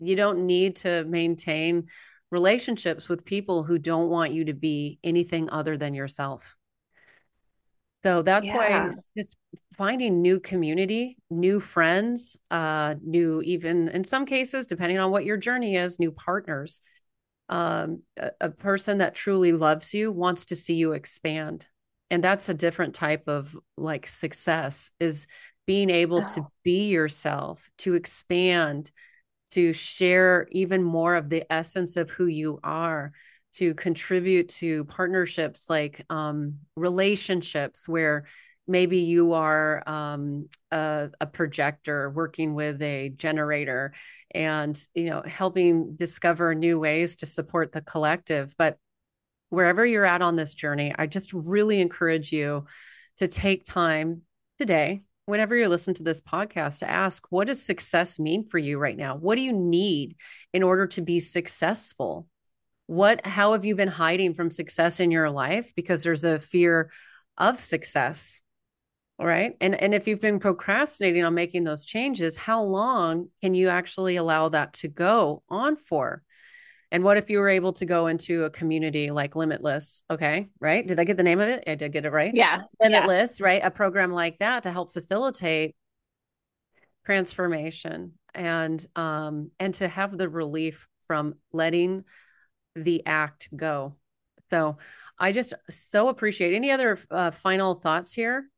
you don't need to maintain relationships with people who don't want you to be anything other than yourself. So that's yeah. why it's, it's, finding new community, new friends, uh, new even in some cases, depending on what your journey is, new partners. Um, a, a person that truly loves you wants to see you expand, and that's a different type of like success is being able oh. to be yourself, to expand, to share even more of the essence of who you are to contribute to partnerships like um, relationships where maybe you are um, a, a, projector working with a generator and you know helping discover new ways to support the collective but wherever you're at on this journey i just really encourage you to take time today whenever you're listening to this podcast to ask what does success mean for you right now? What do you need in order to be successful? What how have you been hiding from success in your life? Because there's a fear of success all right? And and if you've been procrastinating on making those changes how long can you actually allow that to go on for and what if you were able to go into a community like Limitless? Okay, right? Did I get the name of it? I did get it right. Yeah. Limitless, yeah. right? A program like that to help facilitate transformation and um and to have the relief from letting the act go. So I just so appreciate any other uh, final thoughts here.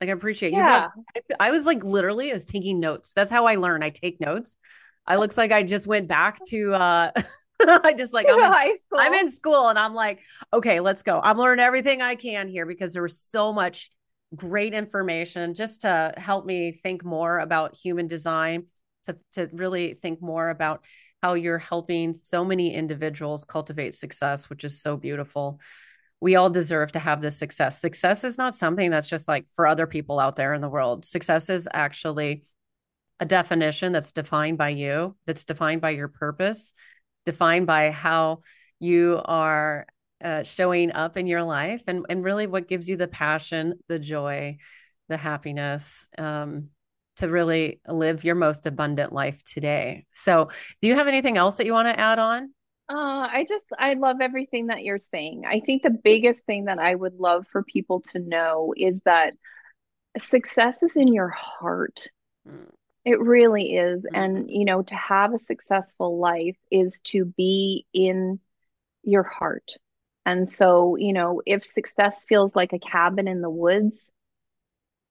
Like I appreciate yeah. you guys. I, I was like literally I was taking notes. That's how I learn. I take notes. I looks like I just went back to uh I just like I'm in, high school. I'm in school and I'm like, okay, let's go. I'm learning everything I can here because there was so much great information just to help me think more about human design, to to really think more about how you're helping so many individuals cultivate success, which is so beautiful. We all deserve to have this success. Success is not something that's just like for other people out there in the world. Success is actually a definition that's defined by you, that's defined by your purpose, defined by how you are uh, showing up in your life and, and really what gives you the passion, the joy, the happiness um, to really live your most abundant life today. So, do you have anything else that you want to add on? Uh, I just, I love everything that you're saying. I think the biggest thing that I would love for people to know is that success is in your heart. Mm. It really is. Mm-hmm. And, you know, to have a successful life is to be in your heart. And so, you know, if success feels like a cabin in the woods,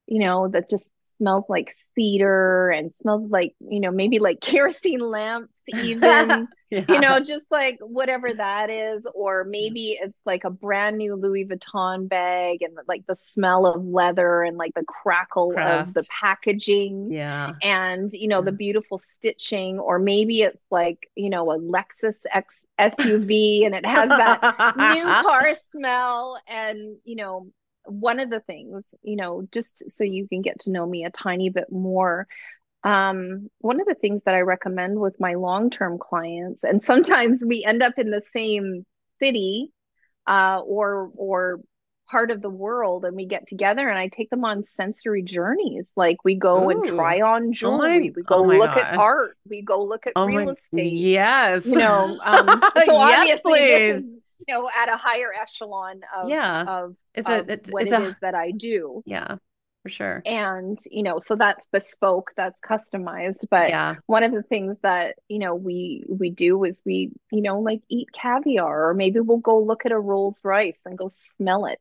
you know, that just smells like cedar and smells like you know maybe like kerosene lamps even yeah. you know just like whatever that is or maybe it's like a brand new louis vuitton bag and like the smell of leather and like the crackle Craft. of the packaging yeah and you know yeah. the beautiful stitching or maybe it's like you know a lexus x suv and it has that new car smell and you know one of the things, you know, just so you can get to know me a tiny bit more, um, one of the things that I recommend with my long term clients, and sometimes we end up in the same city uh, or or part of the world and we get together and I take them on sensory journeys. Like we go Ooh. and try on jewelry, oh my, we go oh look God. at art, we go look at oh real my, estate. Yes. You know, um, so yes, obviously please. this is you know at a higher echelon of yeah of, it's a, it's, what it's it a, is that I do. Yeah, for sure. And you know, so that's bespoke, that's customized. But yeah. one of the things that you know we we do is we you know like eat caviar, or maybe we'll go look at a Rolls Royce and go smell it.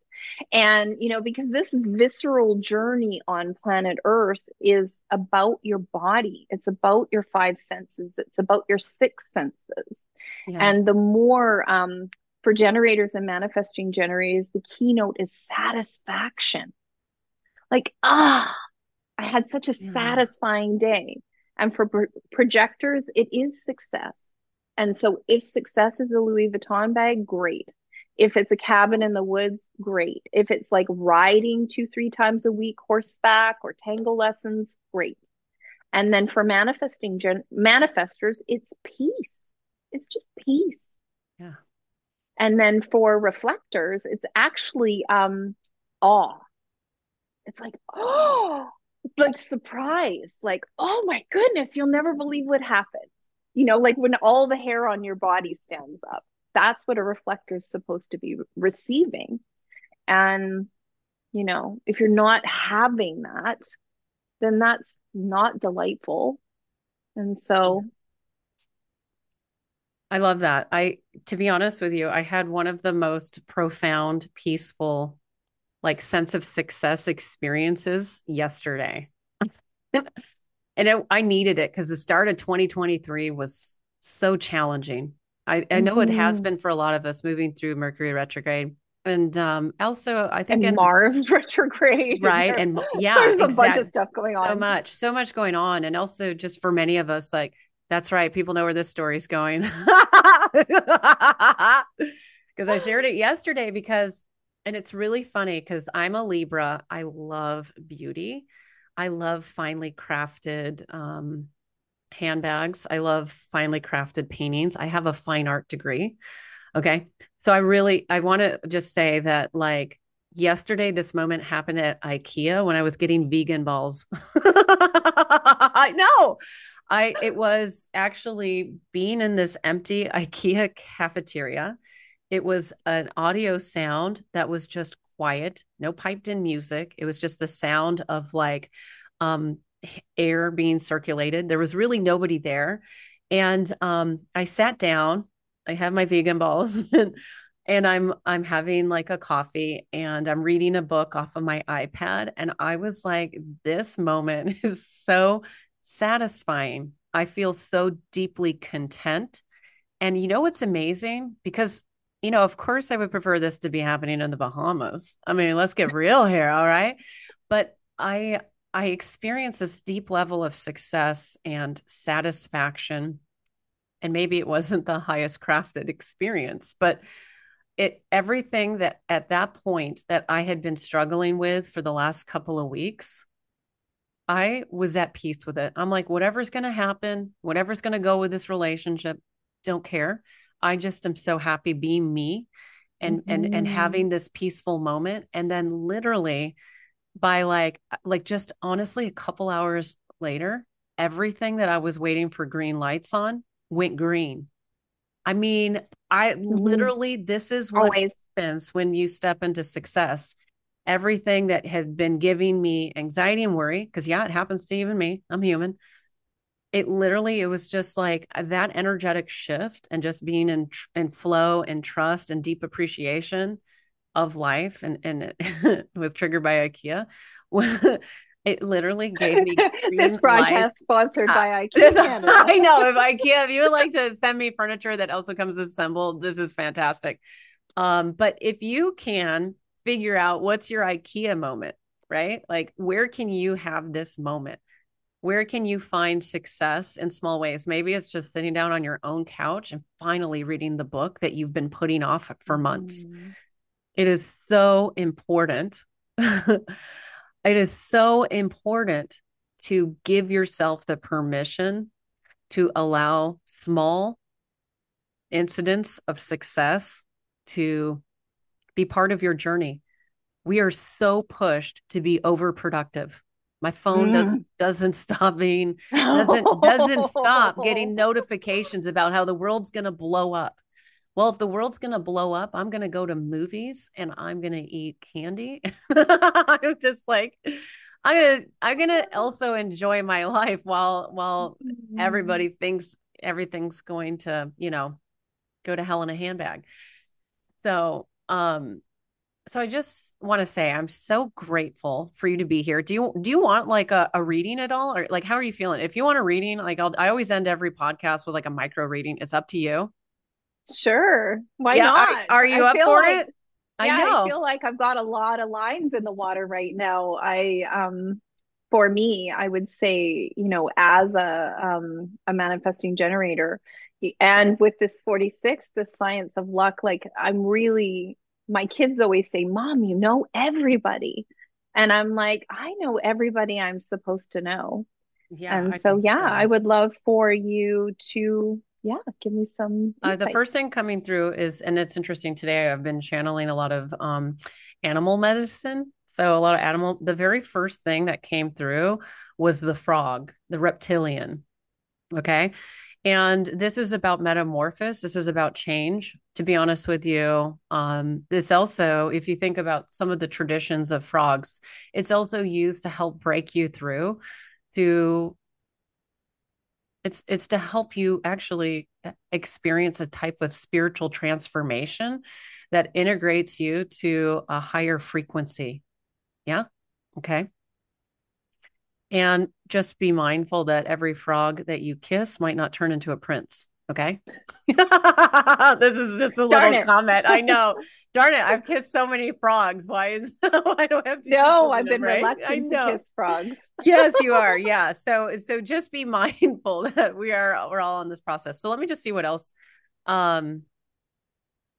And, you know, because this visceral journey on planet Earth is about your body, it's about your five senses, it's about your six senses. Yeah. And the more, um, for generators and manifesting generators, the keynote is satisfaction. Like, ah, I had such a yeah. satisfying day. And for pro- projectors, it is success. And so if success is a Louis Vuitton bag, great. If it's a cabin in the woods, great. If it's like riding two, three times a week, horseback or tango lessons, great. And then for manifesting gen- manifestors, it's peace. It's just peace. And then for reflectors, it's actually um awe. It's like, oh, like surprise, like, oh my goodness, you'll never believe what happened. You know, like when all the hair on your body stands up that's what a reflector is supposed to be receiving and you know if you're not having that then that's not delightful and so I love that. I to be honest with you, I had one of the most profound peaceful like sense of success experiences yesterday. and it, I needed it cuz the start of 2023 was so challenging I, I know mm-hmm. it has mm-hmm. been for a lot of us moving through Mercury retrograde. And um, also, I think and in, Mars retrograde, right? And yeah, there's exactly. a bunch of stuff going on. So much, so much going on, and also just for many of us, like that's right. People know where this story's going because I shared it yesterday. Because, and it's really funny because I'm a Libra. I love beauty. I love finely crafted um, handbags. I love finely crafted paintings. I have a fine art degree. Okay. So I really I want to just say that like yesterday this moment happened at IKEA when I was getting vegan balls. I know. I it was actually being in this empty IKEA cafeteria. It was an audio sound that was just quiet, no piped in music. It was just the sound of like um air being circulated. There was really nobody there. And um, I sat down, I have my vegan balls and, and I'm I'm having like a coffee and I'm reading a book off of my iPad. And I was like, this moment is so satisfying. I feel so deeply content. And you know what's amazing? Because you know, of course, I would prefer this to be happening in the Bahamas. I mean, let's get real here, all right? But I I experienced this deep level of success and satisfaction. And maybe it wasn't the highest crafted experience, but it everything that at that point that I had been struggling with for the last couple of weeks, I was at peace with it. I'm like, whatever's going to happen, whatever's going to go with this relationship, don't care. I just am so happy being me and mm-hmm. and and mm-hmm. having this peaceful moment and then literally by like like just honestly a couple hours later everything that i was waiting for green lights on went green i mean i mm-hmm. literally this is what Always. happens when you step into success everything that had been giving me anxiety and worry because yeah it happens to even me i'm human it literally it was just like that energetic shift and just being in in flow and trust and deep appreciation of life and and with triggered by IKEA. it literally gave me this broadcast life. sponsored by IKEA. I know if IKEA, if you would like to send me furniture that also comes assembled, this is fantastic. Um, but if you can figure out what's your IKEA moment, right? Like where can you have this moment? Where can you find success in small ways? Maybe it's just sitting down on your own couch and finally reading the book that you've been putting off for months. Mm-hmm it is so important. it is so important to give yourself the permission to allow small incidents of success to be part of your journey. We are so pushed to be overproductive. My phone mm. doesn't, doesn't stop being doesn't, doesn't stop getting notifications about how the world's going to blow up well, if the world's going to blow up, I'm going to go to movies and I'm going to eat candy. I'm just like, I'm going to, I'm going to also enjoy my life while, while mm-hmm. everybody thinks everything's going to, you know, go to hell in a handbag. So, um, so I just want to say I'm so grateful for you to be here. Do you do you want like a, a reading at all, or like how are you feeling? If you want a reading, like I'll I always end every podcast with like a micro reading. It's up to you. Sure, why yeah, not? Are, are you I up for like, it? I yeah, know. I feel like I've got a lot of lines in the water right now. I um for me, I would say, you know, as a um a manifesting generator and with this 46, the science of luck, like I'm really my kids always say, Mom, you know everybody. And I'm like, I know everybody I'm supposed to know. Yeah. And so, yeah, so. I would love for you to, yeah, give me some. Uh, the first thing coming through is, and it's interesting today, I've been channeling a lot of um, animal medicine. So, a lot of animal, the very first thing that came through was the frog, the reptilian. Okay. And this is about metamorphosis. This is about change. To be honest with you, um, it's also, if you think about some of the traditions of frogs, it's also used to help break you through to it's it's to help you actually experience a type of spiritual transformation that integrates you to a higher frequency yeah okay and just be mindful that every frog that you kiss might not turn into a prince. Okay. this is just a Darn little it. comment. I know. Darn it. I've kissed so many frogs. Why is I don't have to No, I've been right? reluctant to kiss frogs. yes, you are. Yeah. So so just be mindful that we are we're all on this process. So let me just see what else um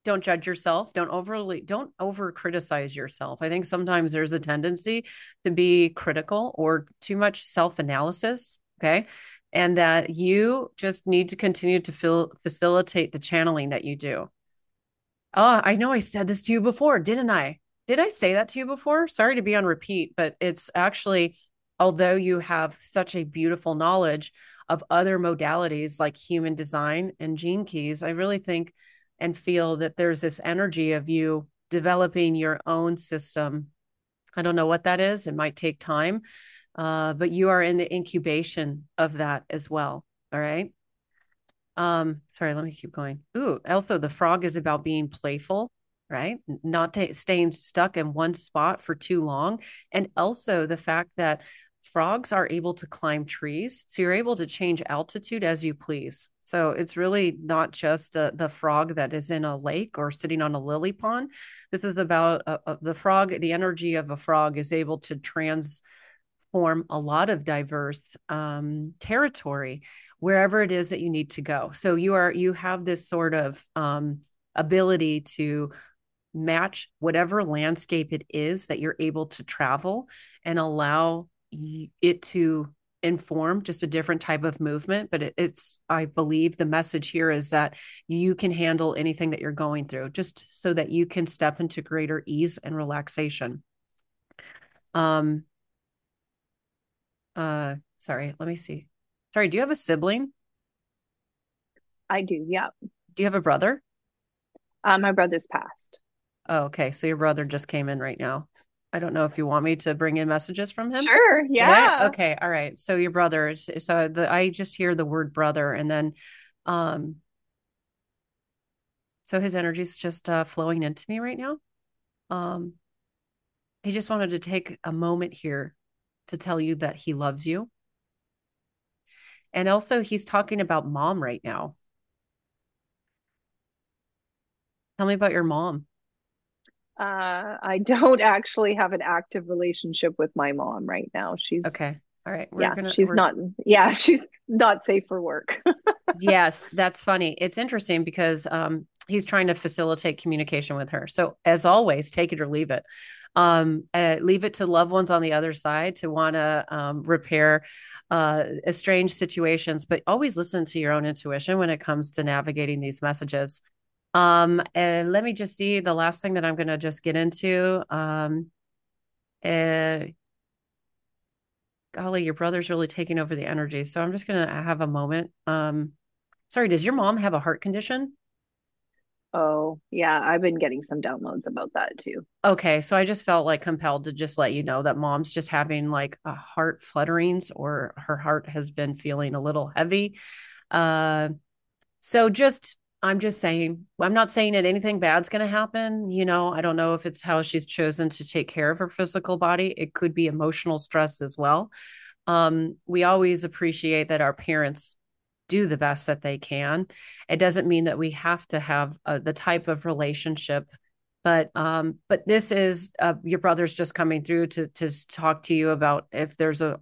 don't judge yourself don't overly don't over criticize yourself. I think sometimes there's a tendency to be critical or too much self analysis okay? And that you just need to continue to feel, facilitate the channeling that you do. Oh i know i said this to you before didn't i? Did i say that to you before? Sorry to be on repeat but it's actually although you have such a beautiful knowledge of other modalities like human design and gene keys i really think and feel that there's this energy of you developing your own system. I don't know what that is. It might take time, uh, but you are in the incubation of that as well. All right. Um, sorry, let me keep going. Ooh, also the frog is about being playful, right? Not t- staying stuck in one spot for too long. And also the fact that frogs are able to climb trees. So you're able to change altitude as you please. So it's really not just the frog that is in a lake or sitting on a lily pond. This is about uh, uh, the frog, the energy of a frog is able to transform a lot of diverse um, territory wherever it is that you need to go. So you are, you have this sort of um, ability to match whatever landscape it is that you're able to travel and allow it to inform just a different type of movement but it, it's i believe the message here is that you can handle anything that you're going through just so that you can step into greater ease and relaxation. Um uh sorry let me see. Sorry do you have a sibling? I do yeah. Do you have a brother? Uh, my brother's passed. Oh okay so your brother just came in right now I don't know if you want me to bring in messages from him. Sure. Yeah. Okay. All right. So your brother. So the I just hear the word brother, and then, um, so his energy is just uh, flowing into me right now. Um, he just wanted to take a moment here to tell you that he loves you, and also he's talking about mom right now. Tell me about your mom. Uh, I don't actually have an active relationship with my mom right now. She's okay. All right. We're yeah, gonna, she's we're... not. Yeah, she's not safe for work. yes, that's funny. It's interesting because um, he's trying to facilitate communication with her. So, as always, take it or leave it. Um, uh, leave it to loved ones on the other side to want to um, repair uh, estranged situations, but always listen to your own intuition when it comes to navigating these messages. Um, and let me just see the last thing that I'm going to just get into. Um, uh, golly, your brother's really taking over the energy. So I'm just going to have a moment. Um, sorry, does your mom have a heart condition? Oh, yeah, I've been getting some downloads about that too. Okay, so I just felt like compelled to just let you know that mom's just having like a heart flutterings or her heart has been feeling a little heavy. Uh, so just I'm just saying, I'm not saying that anything bad's going to happen. You know, I don't know if it's how she's chosen to take care of her physical body. It could be emotional stress as well. Um, we always appreciate that our parents do the best that they can. It doesn't mean that we have to have uh, the type of relationship but um but this is uh, your brother's just coming through to to talk to you about if there's a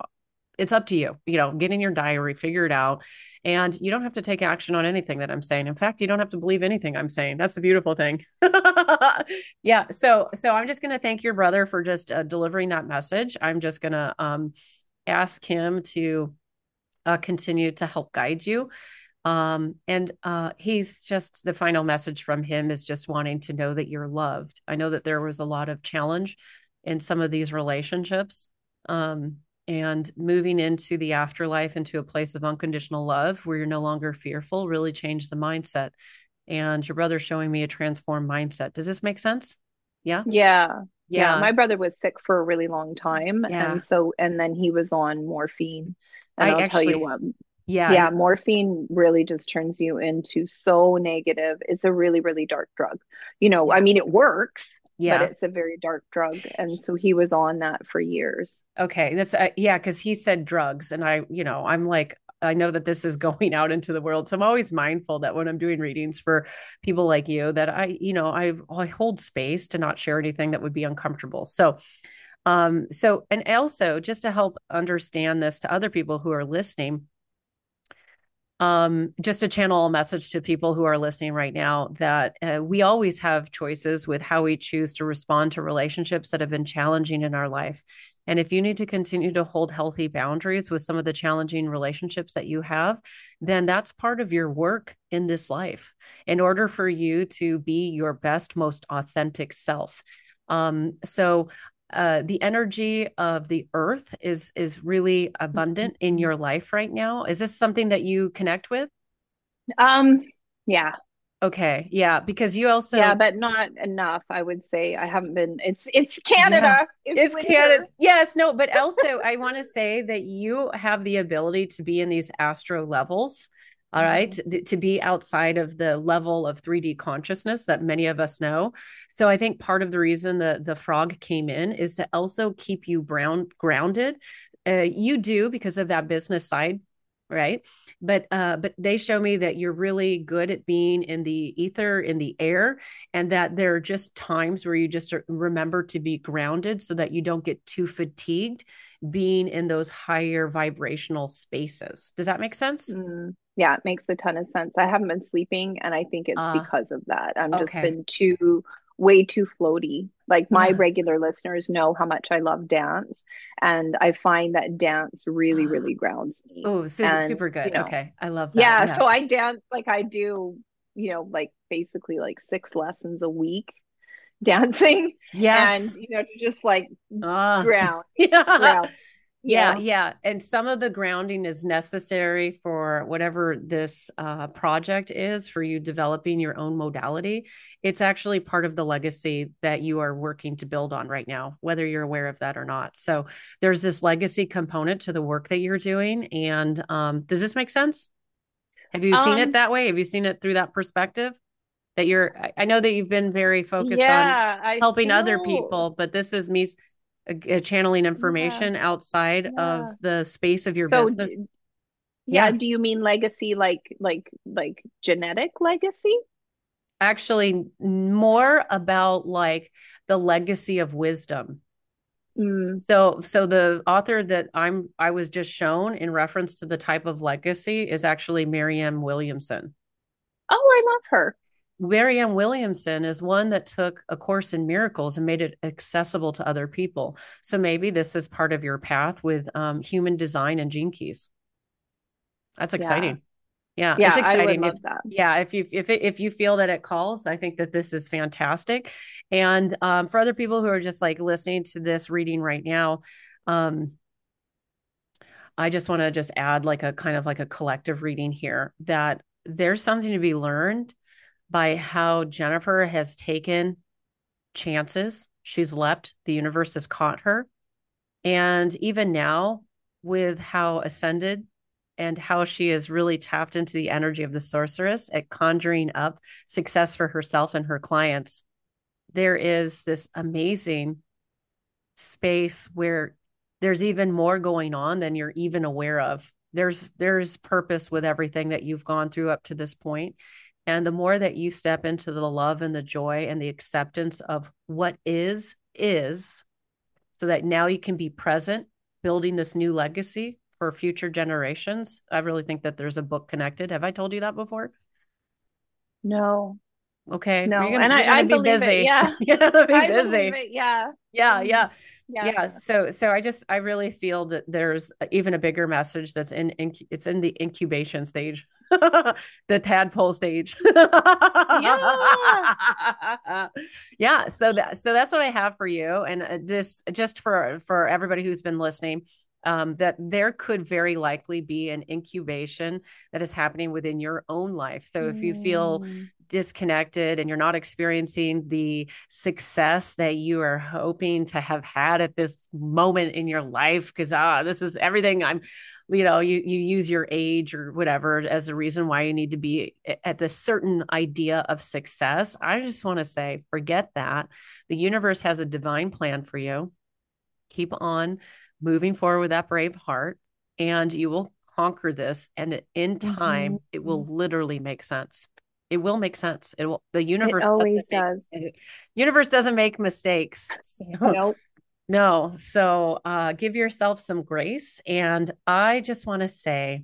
it's up to you. You know, get in your diary, figure it out. And you don't have to take action on anything that I'm saying. In fact, you don't have to believe anything I'm saying. That's the beautiful thing. yeah. So, so I'm just going to thank your brother for just uh, delivering that message. I'm just going to um, ask him to uh, continue to help guide you. Um, and uh, he's just the final message from him is just wanting to know that you're loved. I know that there was a lot of challenge in some of these relationships. Um, and moving into the afterlife into a place of unconditional love where you're no longer fearful really changed the mindset. And your brother showing me a transformed mindset. Does this make sense? Yeah? Yeah. Yeah, yeah. my brother was sick for a really long time. Yeah. and so and then he was on morphine. And I will tell you what. yeah. Yeah morphine really just turns you into so negative. It's a really really dark drug. You know i mean it works yeah. but it's a very dark drug and so he was on that for years okay that's uh, yeah because he said drugs and i you know i'm like I know that this is going out into the world. So I'm always mindful that when I'm doing readings for people like you, that I, you know, I, I hold space to not share anything that would be uncomfortable. So, um, so, and also just to help understand this to other people who are listening, um, just to channel a message to people who are listening right now that uh, we always have choices with how we choose to respond to relationships that have been challenging in our life. And if you need to continue to hold healthy boundaries with some of the challenging relationships that you have, then that's part of your work in this life in order for you to be your best, most authentic self. Um, so uh, the energy of the earth is is really abundant in your life right now. Is this something that you connect with? Um, yeah. Okay, yeah, because you also yeah, but not enough. I would say I haven't been. It's it's Canada. Yeah, it's, it's Canada. Yes, no, but also I want to say that you have the ability to be in these astro levels all right. Mm-hmm. to be outside of the level of 3d consciousness that many of us know. So i think part of the reason the the frog came in is to also keep you brown grounded. Uh, you do because of that business side right? But uh but they show me that you're really good at being in the ether in the air and that there are just times where you just remember to be grounded so that you don't get too fatigued being in those higher vibrational spaces. Does that make sense? Mm. Yeah, it makes a ton of sense. I haven't been sleeping, and I think it's uh, because of that. I'm okay. just been too way too floaty. Like my yeah. regular listeners know how much I love dance, and I find that dance really, really grounds me. Oh, super, super good. You know, okay, I love that. Yeah, yeah, so I dance like I do, you know, like basically like six lessons a week dancing. Yes, and you know, to just like uh, ground, yeah. ground yeah, yeah, And some of the grounding is necessary for whatever this uh, project is for you developing your own modality. It's actually part of the legacy that you are working to build on right now, whether you're aware of that or not. So there's this legacy component to the work that you're doing. And um, does this make sense? Have you um, seen it um that way? Have you seen it through that perspective? That you're, I know that you've been very focused yeah, on helping other people, but this is me a, a channeling information yeah. outside yeah. of the space of your so, business. D- yeah. yeah. Do you mean legacy like like like genetic legacy? Actually, more about like the legacy of wisdom. Mm. So so the author that I'm I was just shown in reference to the type of legacy is actually Marianne Williamson. Oh, I love her. Marianne Williamson is one that took a course in miracles and made it accessible to other people. So maybe this is part of your path with um, human design and gene keys. That's exciting. Yeah. Yeah, yeah it's exciting. If, yeah, if you if it, if you feel that it calls, I think that this is fantastic. And um, for other people who are just like listening to this reading right now, um, I just want to just add like a kind of like a collective reading here that there's something to be learned by how Jennifer has taken chances. She's leapt, the universe has caught her. And even now, with how ascended and how she has really tapped into the energy of the sorceress at conjuring up success for herself and her clients, there is this amazing space where there's even more going on than you're even aware of. There's there's purpose with everything that you've gone through up to this point. And the more that you step into the love and the joy and the acceptance of what is, is, so that now you can be present, building this new legacy for future generations. I really think that there's a book connected. Have I told you that before? No. Okay. No, gonna, and I, I be believe busy. it. Yeah, you're gonna be I busy. It, yeah. Yeah, mm-hmm. yeah yeah. yeah so so i just i really feel that there's even a bigger message that's in, in it's in the incubation stage the tadpole stage yeah. yeah so that so that's what i have for you and uh, just just for for everybody who's been listening um, that there could very likely be an incubation that is happening within your own life. So if you feel mm. disconnected and you're not experiencing the success that you are hoping to have had at this moment in your life, because ah, this is everything I'm you know you you use your age or whatever as a reason why you need to be at this certain idea of success. I just want to say forget that. The universe has a divine plan for you. Keep on moving forward with that brave heart and you will conquer this. And in time mm-hmm. it will literally make sense. It will make sense. It will the universe it always does make, universe doesn't make mistakes. So, nope no so uh give yourself some grace and i just want to say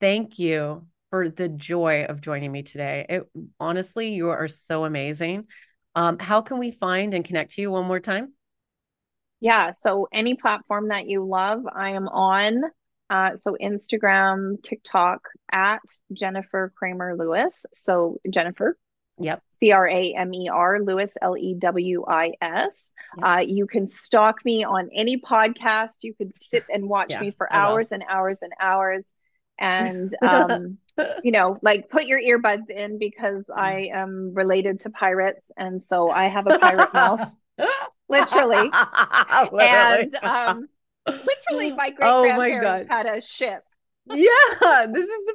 thank you for the joy of joining me today it honestly you are so amazing um how can we find and connect to you one more time yeah. So any platform that you love, I am on. Uh, so Instagram, TikTok at Jennifer Cramer Lewis. So Jennifer. Yep. C R A M E R Lewis L E W I S. Yep. Uh, you can stalk me on any podcast. You could sit and watch yeah, me for hours and hours and hours. And, um, you know, like put your earbuds in because mm. I am related to pirates. And so I have a pirate mouth. literally. literally. And um, literally, my great grandparents oh had a ship. Yeah, this is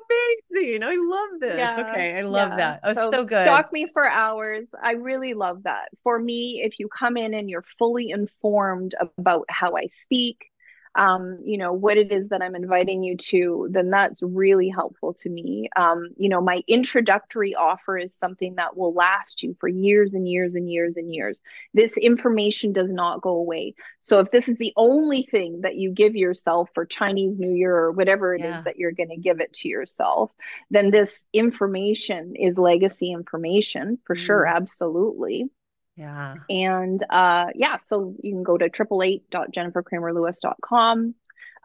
amazing. I love this. Yeah, okay, I love yeah. that. Oh, so, so good. Stalk me for hours. I really love that. For me, if you come in and you're fully informed about how I speak, um, you know, what it is that I'm inviting you to, then that's really helpful to me. Um, you know, my introductory offer is something that will last you for years and years and years and years. This information does not go away. So if this is the only thing that you give yourself for Chinese New Year or whatever it yeah. is that you're going to give it to yourself, then this information is legacy information for mm. sure. Absolutely. Yeah. And uh, yeah, so you can go to triple eight dot jennifercramerlewis.com.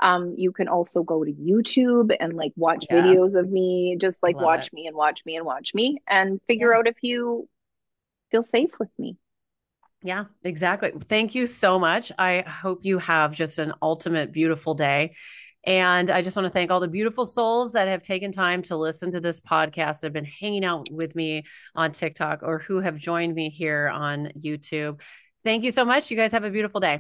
Um, you can also go to YouTube and like watch yeah. videos of me, just like Love watch it. me and watch me and watch me and figure yeah. out if you feel safe with me. Yeah, exactly. Thank you so much. I hope you have just an ultimate beautiful day. And I just want to thank all the beautiful souls that have taken time to listen to this podcast, that have been hanging out with me on TikTok or who have joined me here on YouTube. Thank you so much. You guys have a beautiful day.